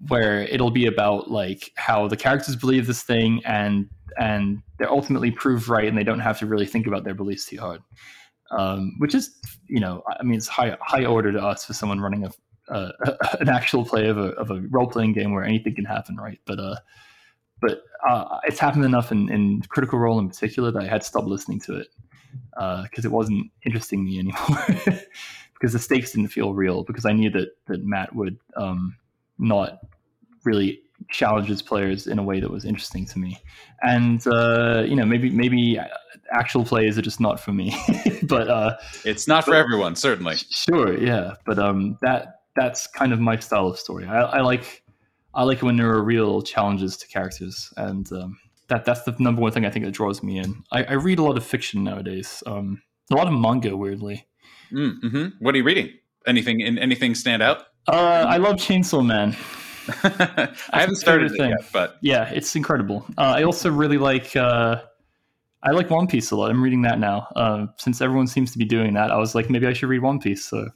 where it'll be about like how the characters believe this thing and and they're ultimately proved right and they don't have to really think about their beliefs too hard. Um, which is you know i mean it's high high order to us for someone running a, uh, <laughs> an actual play of a, of a role-playing game where anything can happen right? But uh but uh, it's happened enough in, in critical role in particular that i had to stop listening to it because uh, it wasn't interesting me anymore <laughs> because the stakes didn't feel real because i knew that that matt would um, not really challenge his players in a way that was interesting to me. And uh, you know, maybe maybe actual plays are just not for me. <laughs> but uh, it's not for everyone, certainly. Sure, yeah. But um, that that's kind of my style of story. I, I like I like when there are real challenges to characters, and um, that that's the number one thing I think that draws me in. I, I read a lot of fiction nowadays. Um, a lot of manga, weirdly. Mm, mm-hmm. What are you reading? Anything? Anything stand out? Uh, I love Chainsaw Man. <laughs> I haven't started it thing. yet, but yeah, it's incredible. Uh, I also really like uh, I like One Piece a lot. I'm reading that now. Uh, since everyone seems to be doing that, I was like, maybe I should read One Piece. So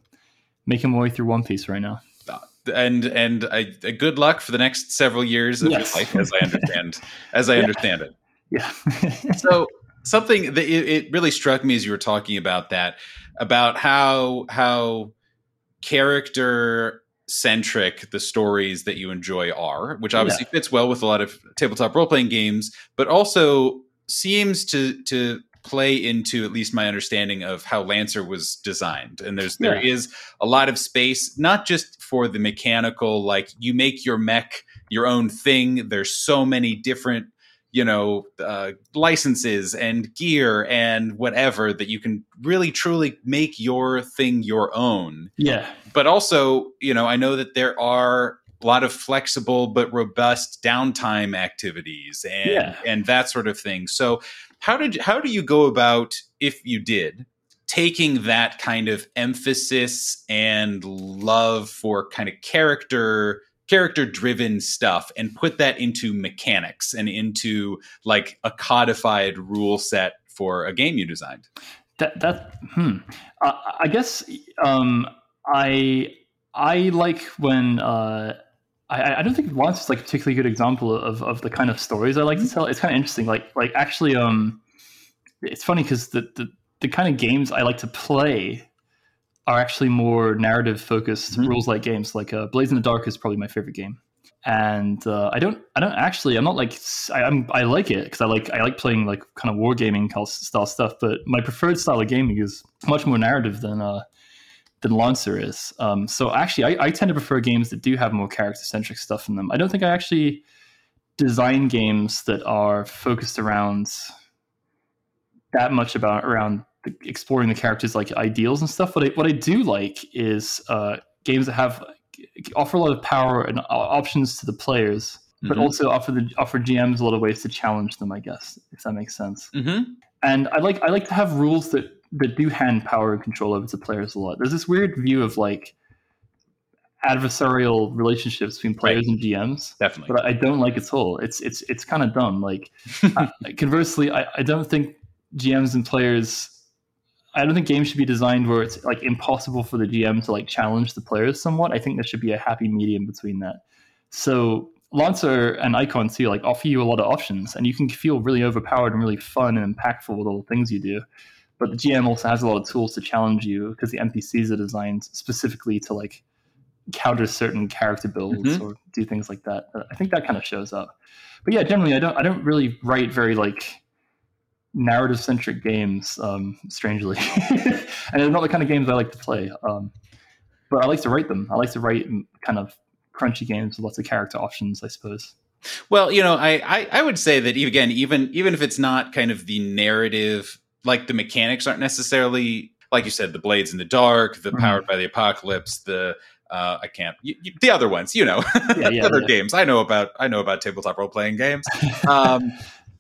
making my way through One Piece right now. Uh, and and I, good luck for the next several years of yes. your life, as I <laughs> understand as I yeah. understand it. Yeah. <laughs> so something that it, it really struck me as you were talking about that about how how character centric the stories that you enjoy are, which obviously yeah. fits well with a lot of tabletop role playing games, but also seems to to play into at least my understanding of how Lancer was designed. And there's yeah. there is a lot of space, not just for the mechanical, like you make your mech your own thing. There's so many different you know uh, licenses and gear and whatever that you can really truly make your thing your own. Yeah. But also you know i know that there are a lot of flexible but robust downtime activities and yeah. and that sort of thing. So how did how do you go about if you did taking that kind of emphasis and love for kind of character character driven stuff and put that into mechanics and into like a codified rule set for a game you designed that that hmm uh, i guess um i i like when uh I, I don't think Lancer is like a particularly good example of, of the kind of stories I like to tell. It's kind of interesting. Like like actually, um, it's funny because the, the the kind of games I like to play are actually more narrative focused mm-hmm. rules like games. Like uh, Blades in the Dark is probably my favorite game, and uh, I don't I don't actually I'm not like I, am I like it because I like I like playing like kind of wargaming style stuff. But my preferred style of gaming is much more narrative than uh, than Lancer is. Um, so actually, I, I tend to prefer games that do have more character centric stuff in them. I don't think I actually design games that are focused around that much about around exploring the characters like ideals and stuff. What I what I do like is uh, games that have offer a lot of power and options to the players, but mm-hmm. also offer the offer GMs a lot of ways to challenge them. I guess if that makes sense. Mm-hmm. And I like I like to have rules that that do hand power and control over to players a lot. There's this weird view of like adversarial relationships between players right. and GMs. Definitely, but I don't like it at all. It's it's it's kind of dumb. Like <laughs> conversely, I, I don't think GMs and players I don't think games should be designed where it's like impossible for the GM to like challenge the players somewhat. I think there should be a happy medium between that. So Lancer and Icon too like offer you a lot of options, and you can feel really overpowered and really fun and impactful with all the things you do. But the GM also has a lot of tools to challenge you because the NPCs are designed specifically to like counter certain character builds mm-hmm. or do things like that. I think that kind of shows up. But yeah, generally, I don't I don't really write very like narrative centric games, um, strangely, <laughs> and they're not the kind of games I like to play. Um, but I like to write them. I like to write kind of crunchy games with lots of character options, I suppose. Well, you know, I, I, I would say that again, even even if it's not kind of the narrative, like the mechanics aren't necessarily like you said, the blades in the dark, the mm-hmm. powered by the apocalypse, the uh, I can't you, you, the other ones, you know, <laughs> yeah, yeah, other yeah. games. I know about I know about tabletop role playing games. <laughs> Um,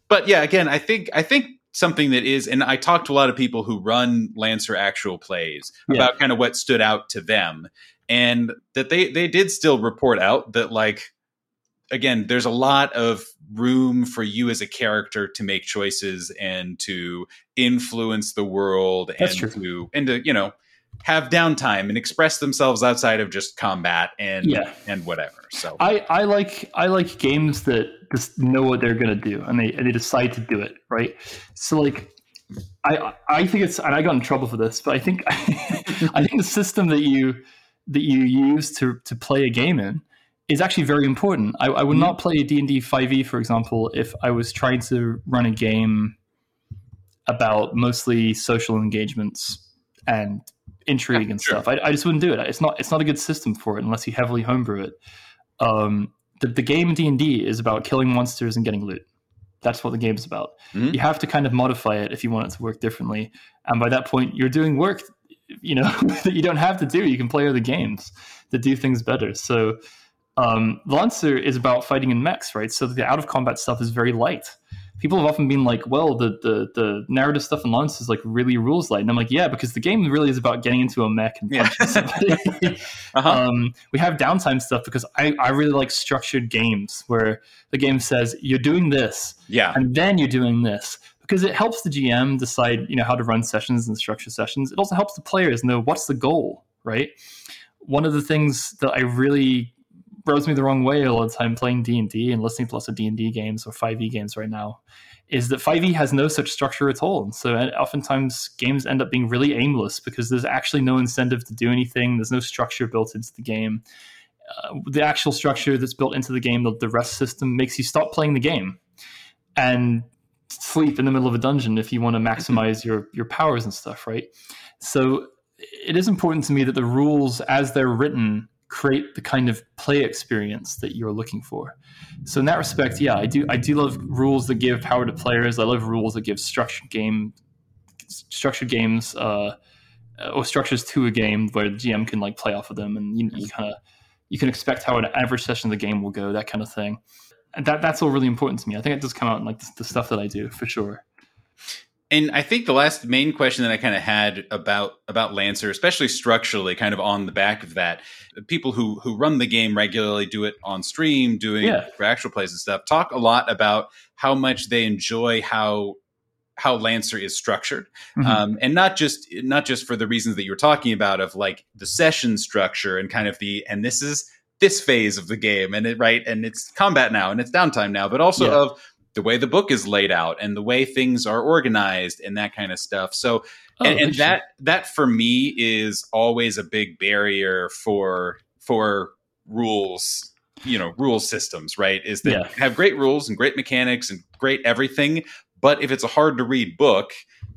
but yeah, again, I think I think something that is, and I talked to a lot of people who run Lancer actual plays Yeah. about kind of what stood out to them, and that they they did still report out that like again, there's a lot of room for you as a character to make choices and to influence the world That's and true. to and to you know have downtime and express themselves outside of just combat and Yeah. and whatever. So I, I like I like games that just know what they're gonna do and they and they decide to do it right. So like I I think it's and I got in trouble for this, but I think <laughs> I think the system that you that you use to to play a game in is actually very important. I, I would Mhm. not play a D and D five E, for example, if I was trying to run a game about mostly social engagements and intrigue Yeah, and sure. stuff. I, I just wouldn't do it. It's not it's not a good system for it unless you heavily homebrew it. Um, the, the game D and D is about killing monsters and getting loot. That's what the game's about. Mhm. You have to kind of modify it if you want it to work differently. And by that point, you're doing work, you know, <laughs> that you don't have to do. You can play other games that do things better. So, um, Lancer is about fighting in mechs, right? So the out of combat stuff is very light. People have often been like, "Well, the the the narrative stuff in Lancer is like really rules light," and I'm like, "Yeah, because the game really is about getting into a mech and Yeah. punching somebody." <laughs> Uh-huh. um, we have downtime stuff because I, I really like structured games where the game says you're doing this yeah. and then you're doing this because it helps the GM decide you know how to run sessions and structure sessions. It also helps the players know what's the goal, right? One of the things that I really rubs me the wrong way a lot of time playing D and listening to lots of D and D games or Five E games right now is that 5e has no such structure at all. So oftentimes games end up being really aimless because there's actually no incentive to do anything. There's no structure built into the game. Uh, the actual structure that's built into the game, the, the rest system, makes you stop playing the game and sleep in the middle of a dungeon if you want to maximize your your powers and stuff, right? So it is important to me that the rules, as they're written, create the kind of play experience that you're looking for. So in that respect, yeah, I do I do love rules that give power to players. I love rules that give structured game structured games uh, or structures to a game where the GM can like play off of them, and you, you kind of you can expect how an average session of the game will go, that kind of thing. And that that's all really important to me. I think it does come out in like the, the stuff that I do for sure. And I think the last main question that I kind of had about about Lancer, especially structurally, kind of on the back of that, people who who run the game regularly, do it on stream, doing Yeah. for actual plays and stuff, talk a lot about how much they enjoy how how Lancer is structured, Mhm. um, and not just not just for the reasons that you were talking about of like the session structure and kind of the and this is this phase of the game and it right and it's combat now and it's downtime now, but also Yeah. of the way the book is laid out and the way things are organized and that kind of stuff. So Oh, and, and that that for me is always a big barrier for for rules you know rule systems right is that Yeah. have great rules and great mechanics and great everything but if it's a hard to read book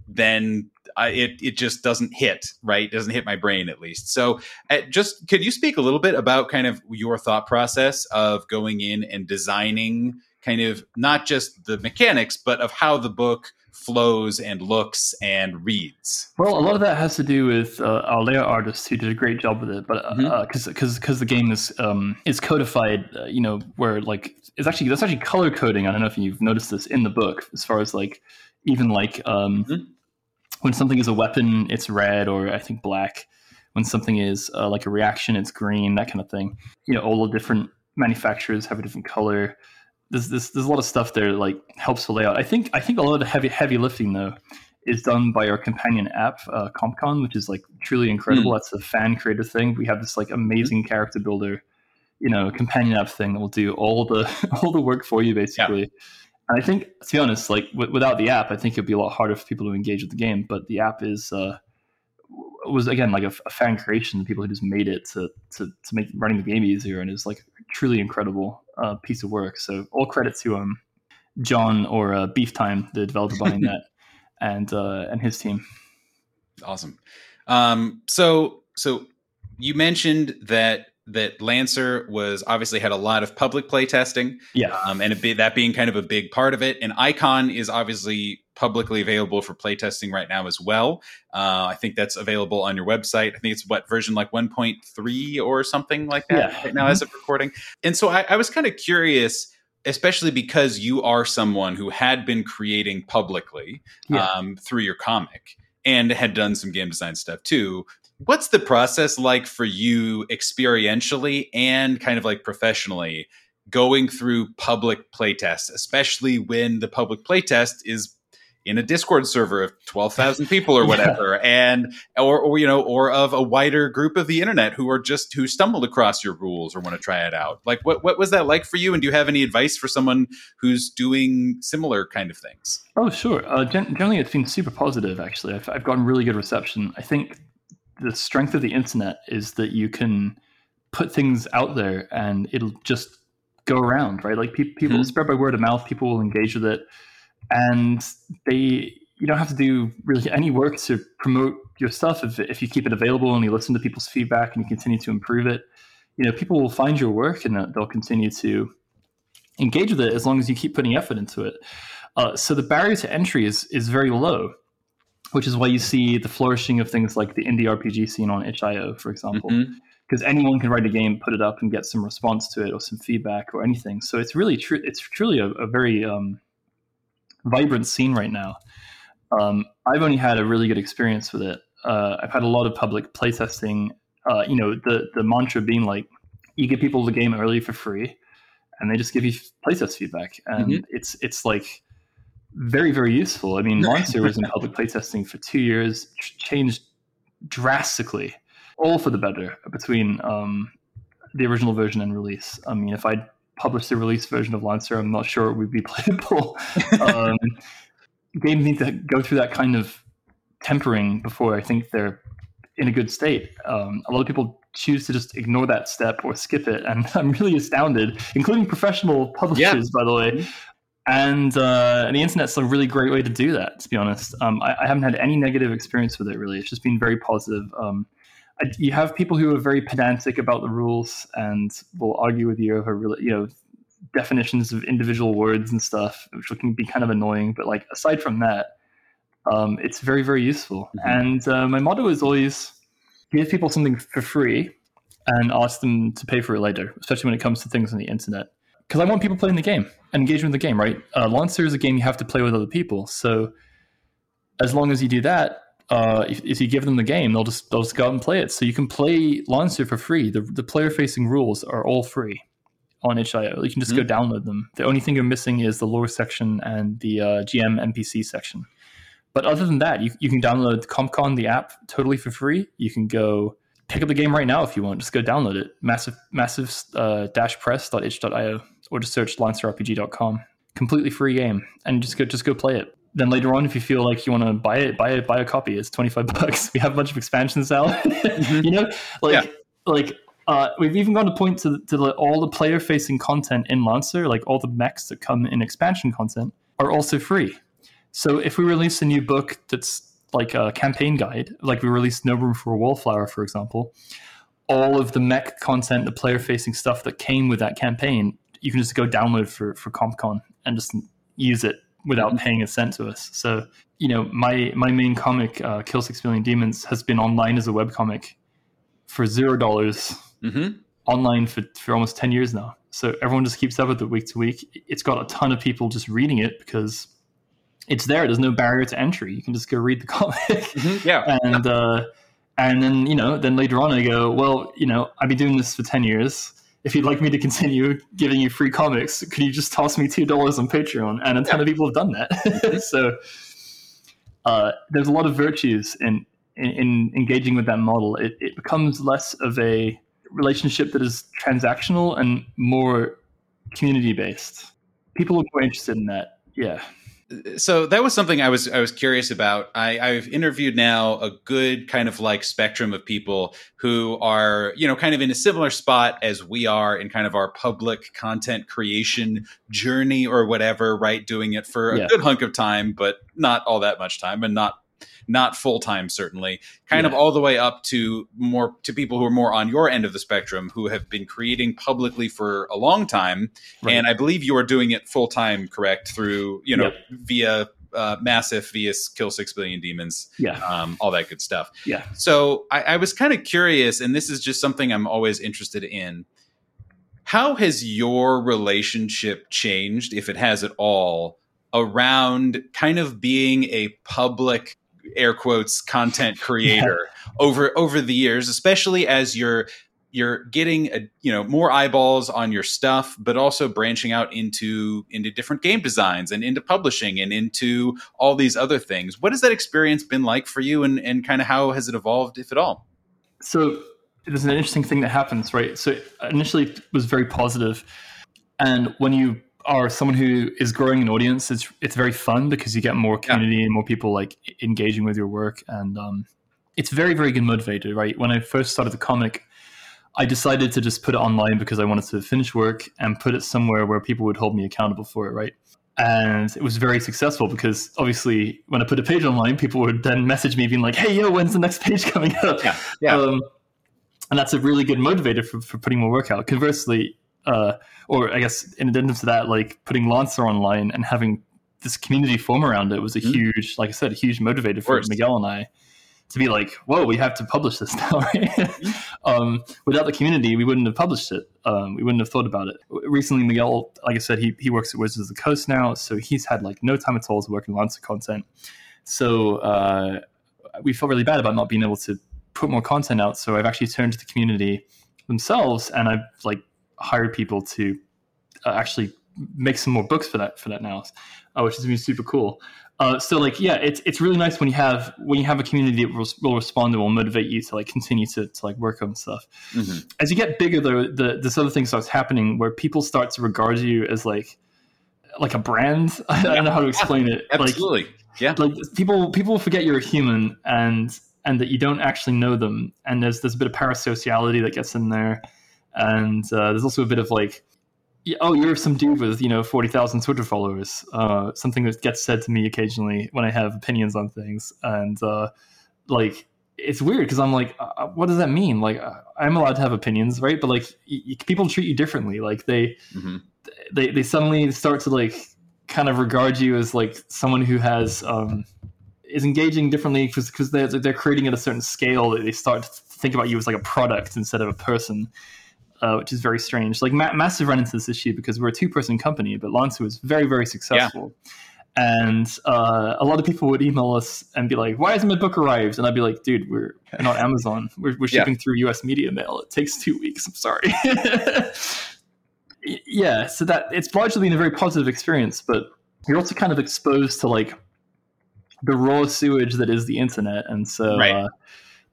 then I, it it just doesn't hit right It doesn't hit my brain at least so uh, just could you speak a little bit about kind of your thought process of going in and designing kind of not just the mechanics but of how the book flows and looks and reads Well, a lot of that has to do with uh, our layout artist who did a great job with it, but because because because the game is um, is codified, uh, you know, where like it's actually that's actually color coding. I don't know if you've noticed this in the book, as far as like even like um, Mhm. when something is a weapon, it's red or I think black. When something is uh, like a reaction, it's green. That kind of thing. You know, all the different manufacturers have a different color. There's, there's, there's a lot of stuff there that, like helps the layout. I think I think a lot of the heavy heavy lifting though is done by our companion app, uh, CompCon, which is like truly incredible. That's a fan created thing. We have this like amazing character builder, you know, companion app thing that will do all the <laughs> all the work for you basically. And I think, to be honest, like w- without the app, I think it'd be a lot harder for people to engage with the game. But the app is uh, was again like a fan creation. the People who just made it to to to make running the game easier, and it's like a truly incredible uh, piece of work. So all credit to um John or uh, Beef Time, the developer behind that, <laughs> and uh, and his team. Awesome. Um, so so you mentioned that that Lancer was obviously had a lot of public play testing, Yeah, um, and bit, that being kind of a big part of it. And Icon is obviously publicly available for play testing right now as well. Uh, I think that's available on your website. I think it's what version like 1.3 or something like that Yeah. right now as of recording. And so I, I was kind of curious especially because you are someone who had been creating publicly Yeah. um, through your comic and had done some game design stuff too. What's the process like for you experientially and kind of like professionally going through public playtests, especially when the public playtest is in a Discord server of 12,000 <laughs> people or Yeah. whatever and or or you know or of a wider group of the internet who are just who stumbled across your rules or want to try it out. Like what what was that like for you and do you have any advice for someone who's doing similar kind of things? Oh, sure. Uh, gen- generally, it's been super positive. Actually, I've, I've gotten really good reception. I think the strength of the internet is that you can put things out there and it'll just go around, right? Like pe- people Mhm. spread by word of mouth. People will engage with it, and they you don't have to do really any work to promote your stuff if if you keep it available and you listen to people's feedback and you continue to improve it. You know, people will find your work and they'll continue to engage with it as long as you keep putting effort into it. Uh, so the barrier to entry is is very low, which is why you see the flourishing of things like the indie RPG scene on itch.io, for example, because anyone can write a game, put it up, and get some response to it or some feedback or anything. So it's really true. It's truly a, a very um, vibrant scene right now. Um, I've only had a really good experience with it. Uh, I've had a lot of public playtesting. Uh, you know, the the mantra being like, you give people the game early for free, and they just give you playtest feedback, and it's it's like very very useful. I mean, <laughs> Monster was in public playtesting for two years, ch- changed drastically, all for the better between um, the original version and release. I mean, if I'd published the release version of Lancer, I'm not sure it would be <laughs> playable. um, games need to go through that kind of tempering before I think they're in a good state. Um, a lot of people choose to just ignore that step or skip it, and <laughs> I'm really astounded, including professional publishers, by the way. And, uh, and the internet's a really great way to do that. To be honest, um, I, I haven't had any negative experience with it. Really, it's just been very positive. Um, I, you have people who are very pedantic about the rules and will argue with you over really, you know definitions of individual words and stuff, which can be kind of annoying. But like aside from that, um, it's very very useful. Mhm. And uh, my motto is always give people something for free and ask them to pay for it later, especially when it comes to things on the internet. Because I want people playing the game and engaging with the game, right? Uh, Lancer is a game you have to play with other people. So as long as you do that, uh, if, if you give them the game, they'll just they'll just go out and play it. So you can play Lancer for free. The, the player facing rules are all free on itch.io. You can just go download them. The only thing you're missing is the lore section and the uh, GM NPC section. But other than that, you, you can download CompCon, the app, totally for free. You can go pick up the game right now if you want. Just go download it. Massif, massif uh, dash press.itch.io or just search lancerrpg.com. Completely free game, and just go just go play it. Then later on, if you feel like you want to buy it, buy it, buy a copy. It's twenty five <laughs> bucks. We have a bunch of expansions out. <laughs> you know, like Yeah. like uh, we've even gone to point to, to the, all the player facing content in Lancer, like all the mechs that come in expansion content, are also free. So if we release a new book that's like a campaign guide, like we released No Room for a Wallflower, for example, all of the mech content, the player facing stuff that came with that campaign, you can just go download for, for CompCon and just use it without Mhm. paying a cent to us. So, you know, my, my main comic, uh, Kill Six Billion Demons, has been online as a webcomic for zero dollars Mhm. online for, for almost 10 years now. So everyone just keeps up with it week to week. It's got a ton of people just reading it because it's there. There's no barrier to entry. You can just go read the <laughs> comic. Mhm. Yeah. and uh, and then, you know, then later on I go, well, you know, I've been doing this for 10 years. If you'd like me to continue giving you free comics, could you just toss me $2 on Patreon? And a ton of people have done that. <laughs> so uh, there's a lot of virtues in, in, in engaging with that model. It, it becomes less of a relationship that is transactional and more community based. People are more interested in that. Yeah. So that was something I was I was curious about. I, I've interviewed now a good kind of like spectrum of people who are you know kind of in a similar spot as we are in kind of our public content creation journey or whatever, right? Doing it for a Yeah. good hunk of time, but not all that much time, and not not full time certainly. Kind of all the way up to more to people who are more on your end of the spectrum who have been creating publicly for a long time Right. and I believe you are doing it full time, correct? Through you know Yep. via uh, massif via kill six billion demons, yeah. um, all that good stuff. Yeah. So I, I was kind of curious, and this is just something I'm always interested in. How has your relationship changed, if it has at all, around kind of being a public air quotes content creator yeah. over over the years, especially as you're you're getting a, you know more eyeballs on your stuff but also branching out into into different game designs and into publishing and into all these other things what has that experience been like for you and and kind of how has it evolved if at all so there's an interesting thing that happens, right? So initially it was very positive, and when you are someone who is growing an audience, it's it's very fun because you get more community yeah. and more people like engaging with your work, and um, it's very very good motivator, right? When I first started the comic, I decided to just put it online because I wanted to finish work and put it somewhere where people would hold me accountable for it, right? and it was very successful because obviously when I put a page online, people would then message me being like, "Hey, yo, when's the next <laughs> page coming up?" Yeah, yeah. Um, and that's a really good motivator for, for putting more work out. Conversely, uh, or I guess in addition to that, like putting Lancer online and having this community form around it was a mm-hmm. huge, like I said, a huge motivator for Miguel and I to be like, whoa, we have to publish this now. Right? <laughs> Mm-hmm. um, without the community, we wouldn't have published it. Um, we wouldn't have thought about it. Recently, Miguel, like I said, he, he works at Wizards of the Coast now, so he's had like no time at all to work in Lancer content. So uh, we felt really bad about not being able to put more content out. So I've actually turned to the community themselves, and I've like hired people to uh, actually make some more books for that for that now, uh, which has been super cool. Uh, so like yeah, it's it's really nice when you have when you have a community that will, will respond and will motivate you to like continue to, to like work on stuff. Mm-hmm. As you get bigger, though, the this other thing starts happening where people start to regard you as like like a brand. <laughs> I, don't know how to explain it. Absolutely, like, yeah. Like people people forget you're a human and and that you don't actually know them. And there's there's a bit of parasociality that gets in there, and uh, there's also a bit of like, oh, you're some dude with you know forty thousand Twitter followers. Uh, something that gets said to me occasionally when I have opinions on things, and uh, like it's weird because I'm like, uh, uh, what does that mean? Like, uh, I'm allowed to have opinions, right? But like, y- people treat you differently. Like they, mm-hmm. they, they suddenly start to like kind of regard you as like someone who has um, is engaging differently because because they're they're creating at a certain scale that they start to think about you as like a product instead of a person, uh, which is very strange. Like Ma- Massif run into this issue because we're a two person company, but Lancer was very very successful. Yeah. And uh, a lot of people would email us and be like, "Why hasn't my book arrived?" And I'd be like, "Dude, we're not <laughs> Amazon. We're, we're shipping yeah. through U.S. media mail. It takes two weeks. I'm sorry." <laughs> yeah, so that it's largely been a very positive experience, but you're also kind of exposed to like the raw sewage that is the internet, and so right. uh,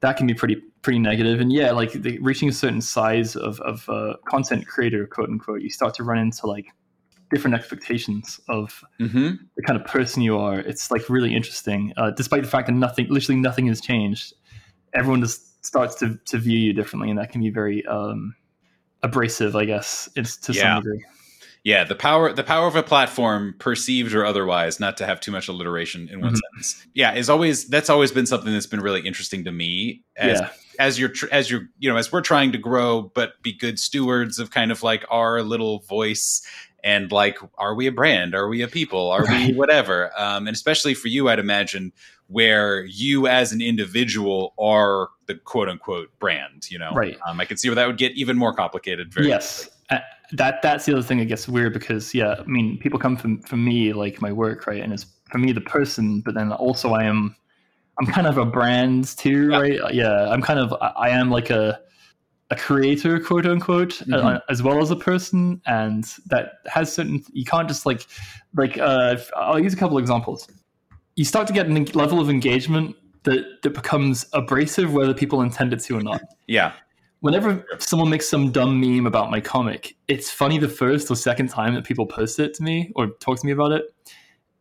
that can be pretty pretty negative. And yeah, like the, reaching a certain size of of uh, content creator, quote unquote, you start to run into like different expectations of mm-hmm. the kind of person you are. It's like really interesting, uh, despite the fact that nothing, literally nothing has changed. Everyone just starts to to view you differently, and that can be very um, abrasive, I guess, it's to yeah. some degree yeah the power the power of a platform perceived or otherwise not to have too much alliteration in one mm-hmm. sentence. Yeah is always that's always been something that's been really interesting to me as yeah. as you're as you're you know as we're trying to grow but be good stewards of kind of like our little voice and like are we a brand? Are we a people? Are right. we whatever? Um, and especially for you i'd imagine where you as an individual are the quote unquote brand you know? Right. Um, i can see where that would get even more complicated very yes. quickly that that's the other thing that gets weird because yeah, I mean, people come from from me like my work, right? And it's for me the person, but then also I am I'm kind of a brand too, yeah. right? Yeah, I'm kind of I am like a a creator, quote unquote, uh, mm-hmm. uh, as well as a person, and that has certain. You can't just like like uh, I'll use a couple examples. You start to get a level of engagement that that becomes abrasive, whether people intend it to or not. Yeah, whenever someone makes some dumb meme about my comic, it's funny the first or second time that people post it to me or talk to me about it.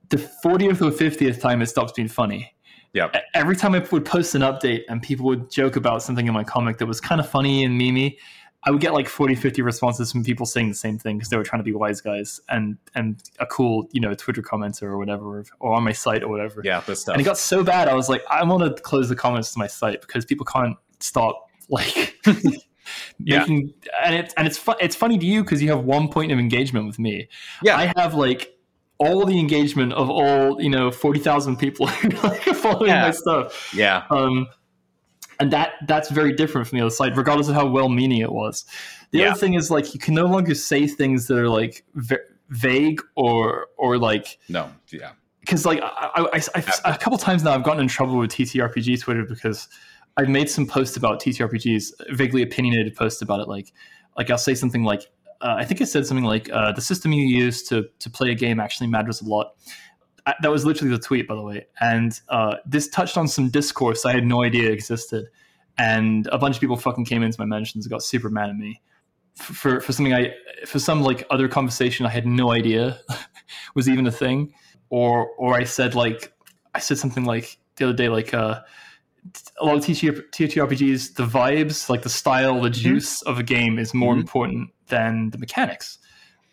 The 40th or 50th time it stops being funny. Yeah. Every time I would post an update and people would joke about something in my comic that was kind of funny and memey, I would get like 40, 50 responses from people saying the same thing because they were trying to be wise guys and and a cool, you know, Twitter commenter or whatever, or on my site or whatever. Yeah, this stuff. And it got so bad, I was like, I want to close the comments to my site because people can't stop <laughs> like <laughs> yeah. making and it's and it's fu- it's funny to you because you have one point of engagement with me. Yeah, I have like all the engagement of all you know forty thousand people <laughs> like following yeah. my stuff. Yeah. Um, and that that's very different from the other side, regardless of how well-meaning it was. The Yeah. other thing is like you can no longer say things that are like va- vague or or like No, yeah, because like I, I, I, I- a couple times now I've gotten in trouble with TTRPG Twitter because I've made some posts about TTRPGs, vaguely opinionated posts about it. Like like I'll say something like uh, I think I said something like uh, the system you use to to play a game actually matters a lot. Uh, That was literally the tweet, by the way, and uh, this touched on some discourse I had no idea existed, and a bunch of people fucking came into my mentions and got super mad at me for, for something I for some like other conversation I had no idea <laughs> was even a thing or or I said like I said something like the other day like uh a lot of TTR TTRPGs the vibes like the style the juice of a game is more Mhm. important than the mechanics.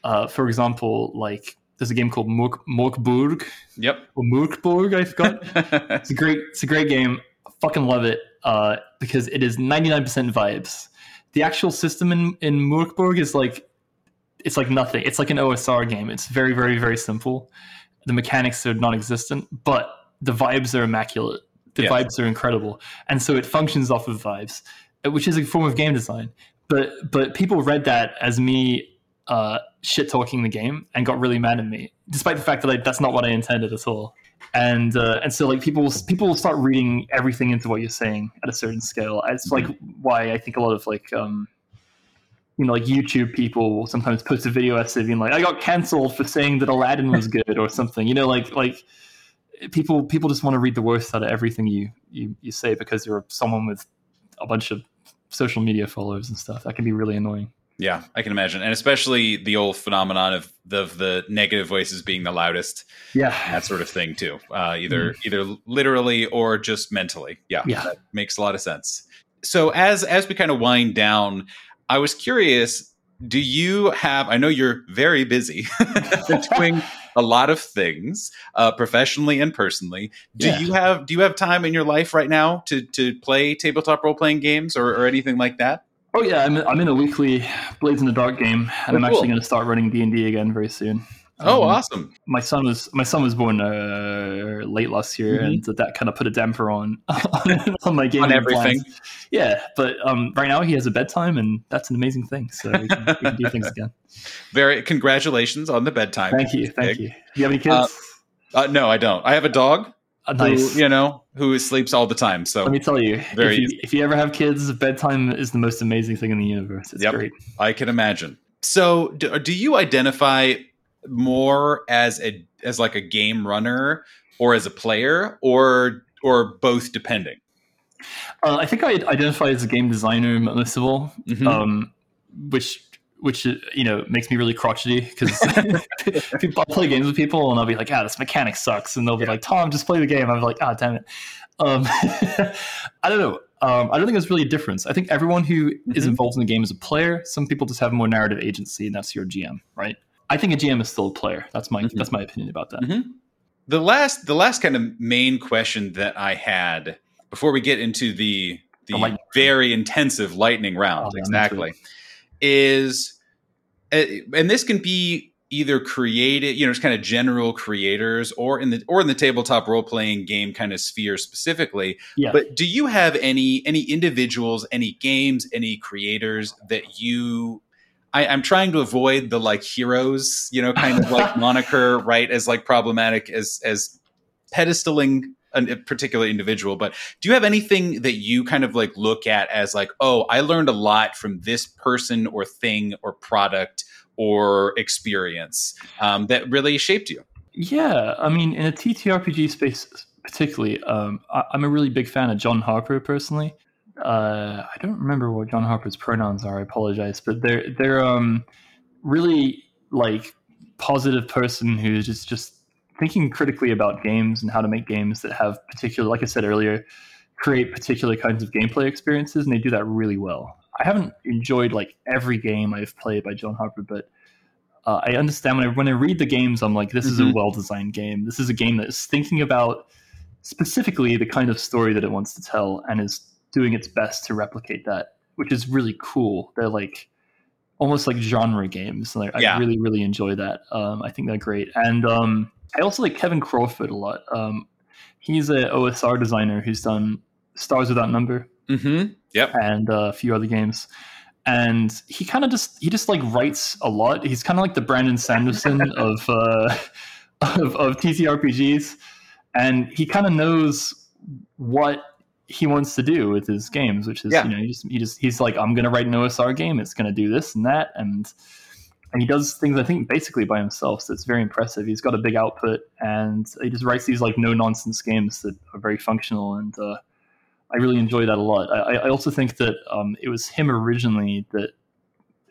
Uh, for example, like there's a game called Mork Mörk Borg yep. or Mörk Borg I forgot. <laughs> it's a great it's a great game. I fucking love it uh, because it is 99% vibes. The actual system in in Mörk Borg is like it's like nothing. It's like an OSR game. It's very very very simple. The mechanics are non-existent, but the vibes are immaculate. The Yes. vibes are incredible, and so it functions off of vibes, uh, which is a form of game design. But but people read that as me uh, shit talking the game and got really mad at me, despite the fact that I, that's not what I intended at all. And uh, and so like people people will start reading everything into what you're saying at a certain scale. It's like why I think a lot of like um, you know like YouTube people will sometimes post a video essay being like I got cancelled for saying that Aladdin was good or something. You know like like people people just want to read the worst out of everything you you you say because you're someone with a bunch of social media followers and stuff. That can be really annoying. Yeah, I can imagine, and especially the old phenomenon of the, of the negative voices being the loudest, Yeah. that sort of thing too. Uh, either either literally or just mentally. Yeah. Yeah. that makes a lot of sense. So as as we kind of wind down, I was curious. Do you have? I know you're very busy <laughs> doing a lot of things, uh, professionally and personally. Do Yeah. you have Do you have time in your life right now to to play tabletop role playing games or, or anything like that? Oh yeah, I'm I'm in a weekly Blades in the Dark game, and Oh, I'm cool. actually going to start running D and D again very soon. Oh, Um, awesome! My son was my son was born uh, late last year, Mhm. and that kind of put a damper on <laughs> on my game On everything. Yeah, but um, right now he has a bedtime, and that's an amazing thing. So we can, we can do things again. <laughs> Very congratulations on the bedtime. Thank you, thank you. Do you have any kids? Uh, Uh, no, I don't. I have a dog Uh, nice. who, you know, who sleeps all the time. So Let me tell you, Very if you, if you ever have kids, bedtime is the most amazing thing in the universe. It's Yep. great. I can imagine. So, do, do you identify more as a as like a game runner or as a player, or or both, depending? Uh, I think I identify as a game designer most of all. Mhm. um, which which you know makes me really crotchety because <laughs> people I'll play games with people and I'll be like, ah, this mechanic sucks, and they'll be like, Tom, just play the game. I'm like, ah, damn it. Um, <laughs> I don't know. Um, I don't think there's really a difference. I think everyone who is Mhm. involved in the game is a player. Some people just have more narrative agency, and that's your GM, right? I think a GM is still a player. That's my Mhm. that's my opinion about that. Mhm. The last the last kind of main question that I had before we get into the the very intensive lightning round Oh, yeah, exactly is uh, and this can be either created you know just kind of general creators or in the or in the tabletop role playing game kind of sphere specifically Yeah. but do you have any any individuals any games any creators that you I, I'm trying to avoid the like heroes, you know, kind of like <laughs> moniker, right? As like problematic as as pedestaling a particular individual. But do you have anything that you kind of like look at as like, oh, I learned a lot from this person or thing or product or experience um, that really shaped you? Yeah, I mean, in a TTRPG space, particularly, um, I, I'm a really big fan of John Harper personally. Uh, I don't remember what John Harper's pronouns are. I apologize, but they're they're um, really like positive person who's just just thinking critically about games and how to make games that have particular, like I said earlier, create particular kinds of gameplay experiences, and they do that really well. I haven't enjoyed like every game I've played by John Harper, but uh, I understand when I, when I read the games, I'm like, this is a Mhm. well designed game. This is a game that is thinking about specifically the kind of story that it wants to tell and is doing its best to replicate that, which is really cool. They're like almost like genre games. Like, Yeah. I really, really enjoy that. Um, I think they're great. And um, I also like Kevin Crawford a lot. Um, he's a OSR designer who's done Stars Without Number, Mm-hmm. Yep. and uh, a few other games. And he kind of just he just like writes a lot. He's kind of like the Brandon Sanderson <laughs> of uh, of, of TTRPGs, and he kind of knows what he wants to do with his games, which is Yeah. you know he just he just he's like I'm gonna write an OSR game. It's gonna do this and that, and and he does things I think basically by himself. So it's very impressive. He's got a big output, and he just writes these like no nonsense games that are very functional and. Uh, I really enjoy that a lot. I, I also think that um, it was him originally that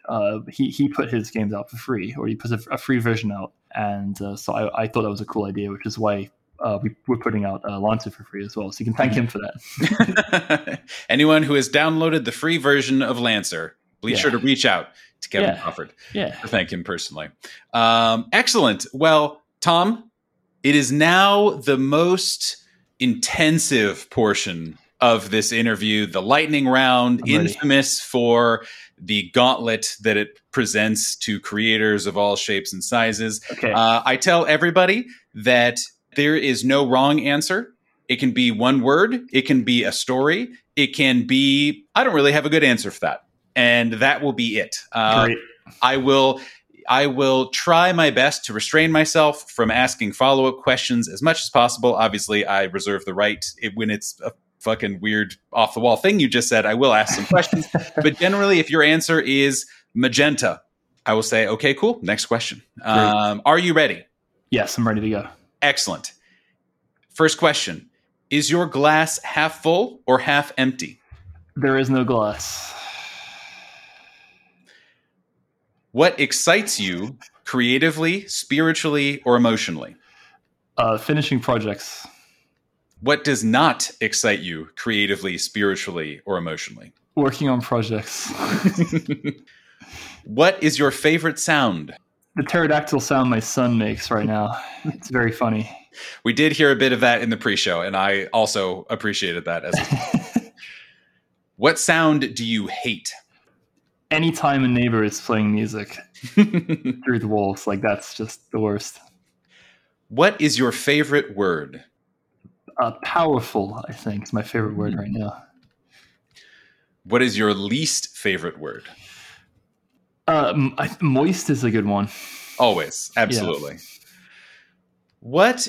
uh, he he put his games out for free, or he put a, a free version out, and uh, so I, I thought that was a cool idea, which is why uh, we, we're putting out uh, Lancer for free as well. So you can thank him for that. <laughs> Anyone who has downloaded the free version of Lancer, be Yeah. sure to reach out to Kevin Yeah. Crawford Yeah, to thank him personally. Um, excellent. Well, Tom, it is now the most intensive portion of this interview, the lightning round, I'm ready. infamous for the gauntlet that it presents to creators of all shapes and sizes. okay. Uh, I tell everybody that there is no wrong answer. It can be one word, it can be a story, it can be, I don't really have a good answer for that. And that will be it. Uh, Great. I will. I will try my best to restrain myself from asking follow up questions as much as possible. Obviously, I reserve the right it, when it's a fucking weird off the wall thing you just said. I will ask some questions, <laughs> but generally, if your answer is magenta, I will say, okay, cool. Next question. Um, are you ready? yes, I'm ready to go. Excellent. First question Is your glass half full or half empty? There is no glass. What excites you creatively, spiritually, or emotionally? Uh, finishing projects. What does not excite you creatively, spiritually, or emotionally? Working on projects. <laughs> <laughs> what is your favorite sound? The pterodactyl sound my son makes right now. It's very funny. We did hear a bit of that in the pre show, and I also appreciated that. As <laughs> What sound do you hate? Anytime a neighbor is playing music <laughs> through the walls, like that's just the worst. what is your favorite word? Uh, powerful, I think, is my favorite word right now. What is your least favorite word? Uh, moist is a good one. Always, absolutely. What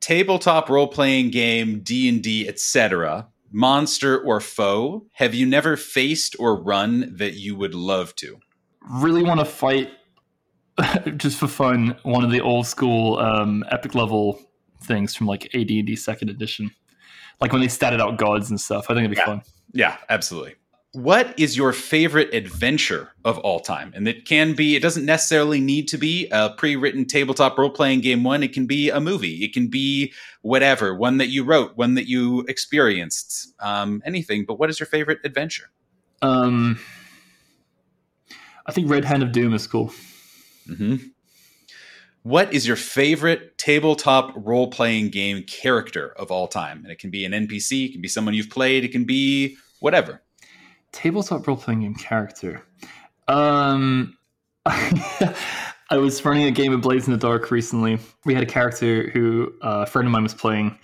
tabletop role-playing game, D&D, etc., monster or foe have you never faced or run that you would love to? Really want to fight, <laughs> just for fun, one of the old school um, epic level things from like AD&D Second Edition, like when they statted out gods and stuff. I think it'd be Yeah. fun. Yeah, absolutely. What is your favorite adventure of all time? And it can be, it doesn't necessarily need to be a pre written tabletop role playing game one. It can be a movie. It can be whatever, one that you wrote, one that you experienced, um, anything. But what is your favorite adventure? Um, I think Red Hand of Doom is cool. hmm What is your favorite tabletop role playing game character of all time? And it can be an NPC, it can be someone you've played, it can be whatever. Tabletop role playing game character. Um, <laughs> I was running a game of Blades in the Dark recently. We had a character who uh, a friend of mine was playing,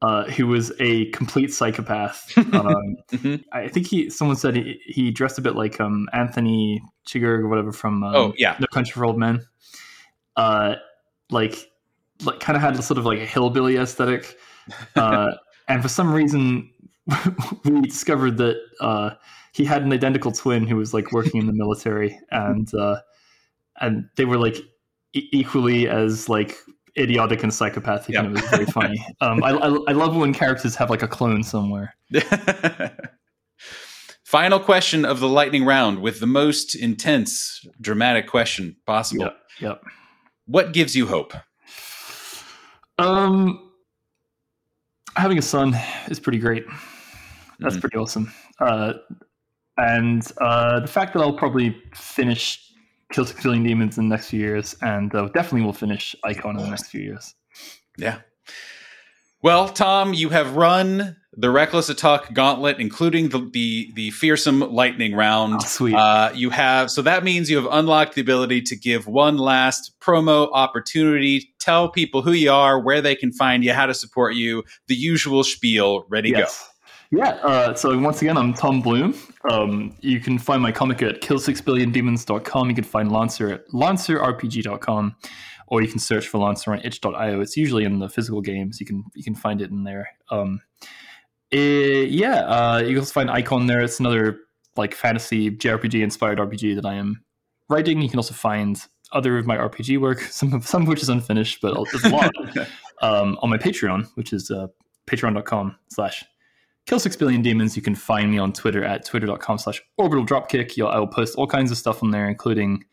uh, who was a complete psychopath. <laughs> um, Mhm. I think he someone said he, he dressed a bit like um, Anthony Chigurh or whatever from um, Oh, yeah. No Country for Old Men. Uh, like, like kind of had a sort of like a hillbilly aesthetic, <laughs> uh, and for some reason, we discovered that uh, he had an identical twin who was like working in the military, and uh, and they were like e- equally as like idiotic and psychopathic, and it was very funny. <laughs> Um, I, I I love when characters have like a clone somewhere. <laughs> Final question of the lightning round with the most intense, dramatic question possible. Yep. Yep. What gives you hope? Um, having a son is pretty great. That's Mhm. pretty awesome. Uh, and uh, the fact that I'll probably finish Kill Six Billion Demons in the next few years, and uh, definitely will finish Icon in the next few years. Yeah. Well, Tom, you have run the Reckless Attack Gauntlet, including the the, the fearsome lightning round. Oh, sweet. Uh, you have so that means you have unlocked the ability to give one last promo opportunity. Tell people who you are, where they can find you, how to support you, the usual spiel. Ready yes. Yeah. Uh, so once again, I'm Tom Bloom. Um, you can find my comic at kill6billiondemons.com. You can find Lancer at lancerrpg.com, or you can search for Lancer on itch.io. It's usually in the physical games. You can you can find it in there. Um, it, eh, yeah. Uh, you can also find Icon there. It's another like fantasy JRPG inspired RPG that I am writing. You can also find other of my RPG work, <laughs> some of, some of which is unfinished, but there's a lot <laughs> um, on my Patreon, which is uh, patreon.com slash kill six billion demons. You can find me on Twitter at twitter.com slash orbital dropkick. I will post all kinds of stuff on there, including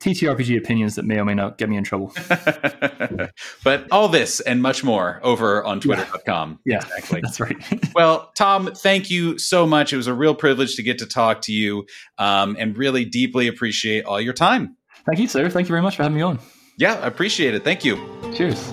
TTRPG opinions that may or may not get me in trouble. <laughs> but all this and much more over on twitter.com. Yeah, yeah exactly. <laughs> That's right. <laughs> well, Tom, thank you so much. It was a real privilege to get to talk to you um, and really deeply appreciate all your time. Thank you, sir. Thank you very much for having me on. Yeah, I appreciate it. Thank you. Cheers.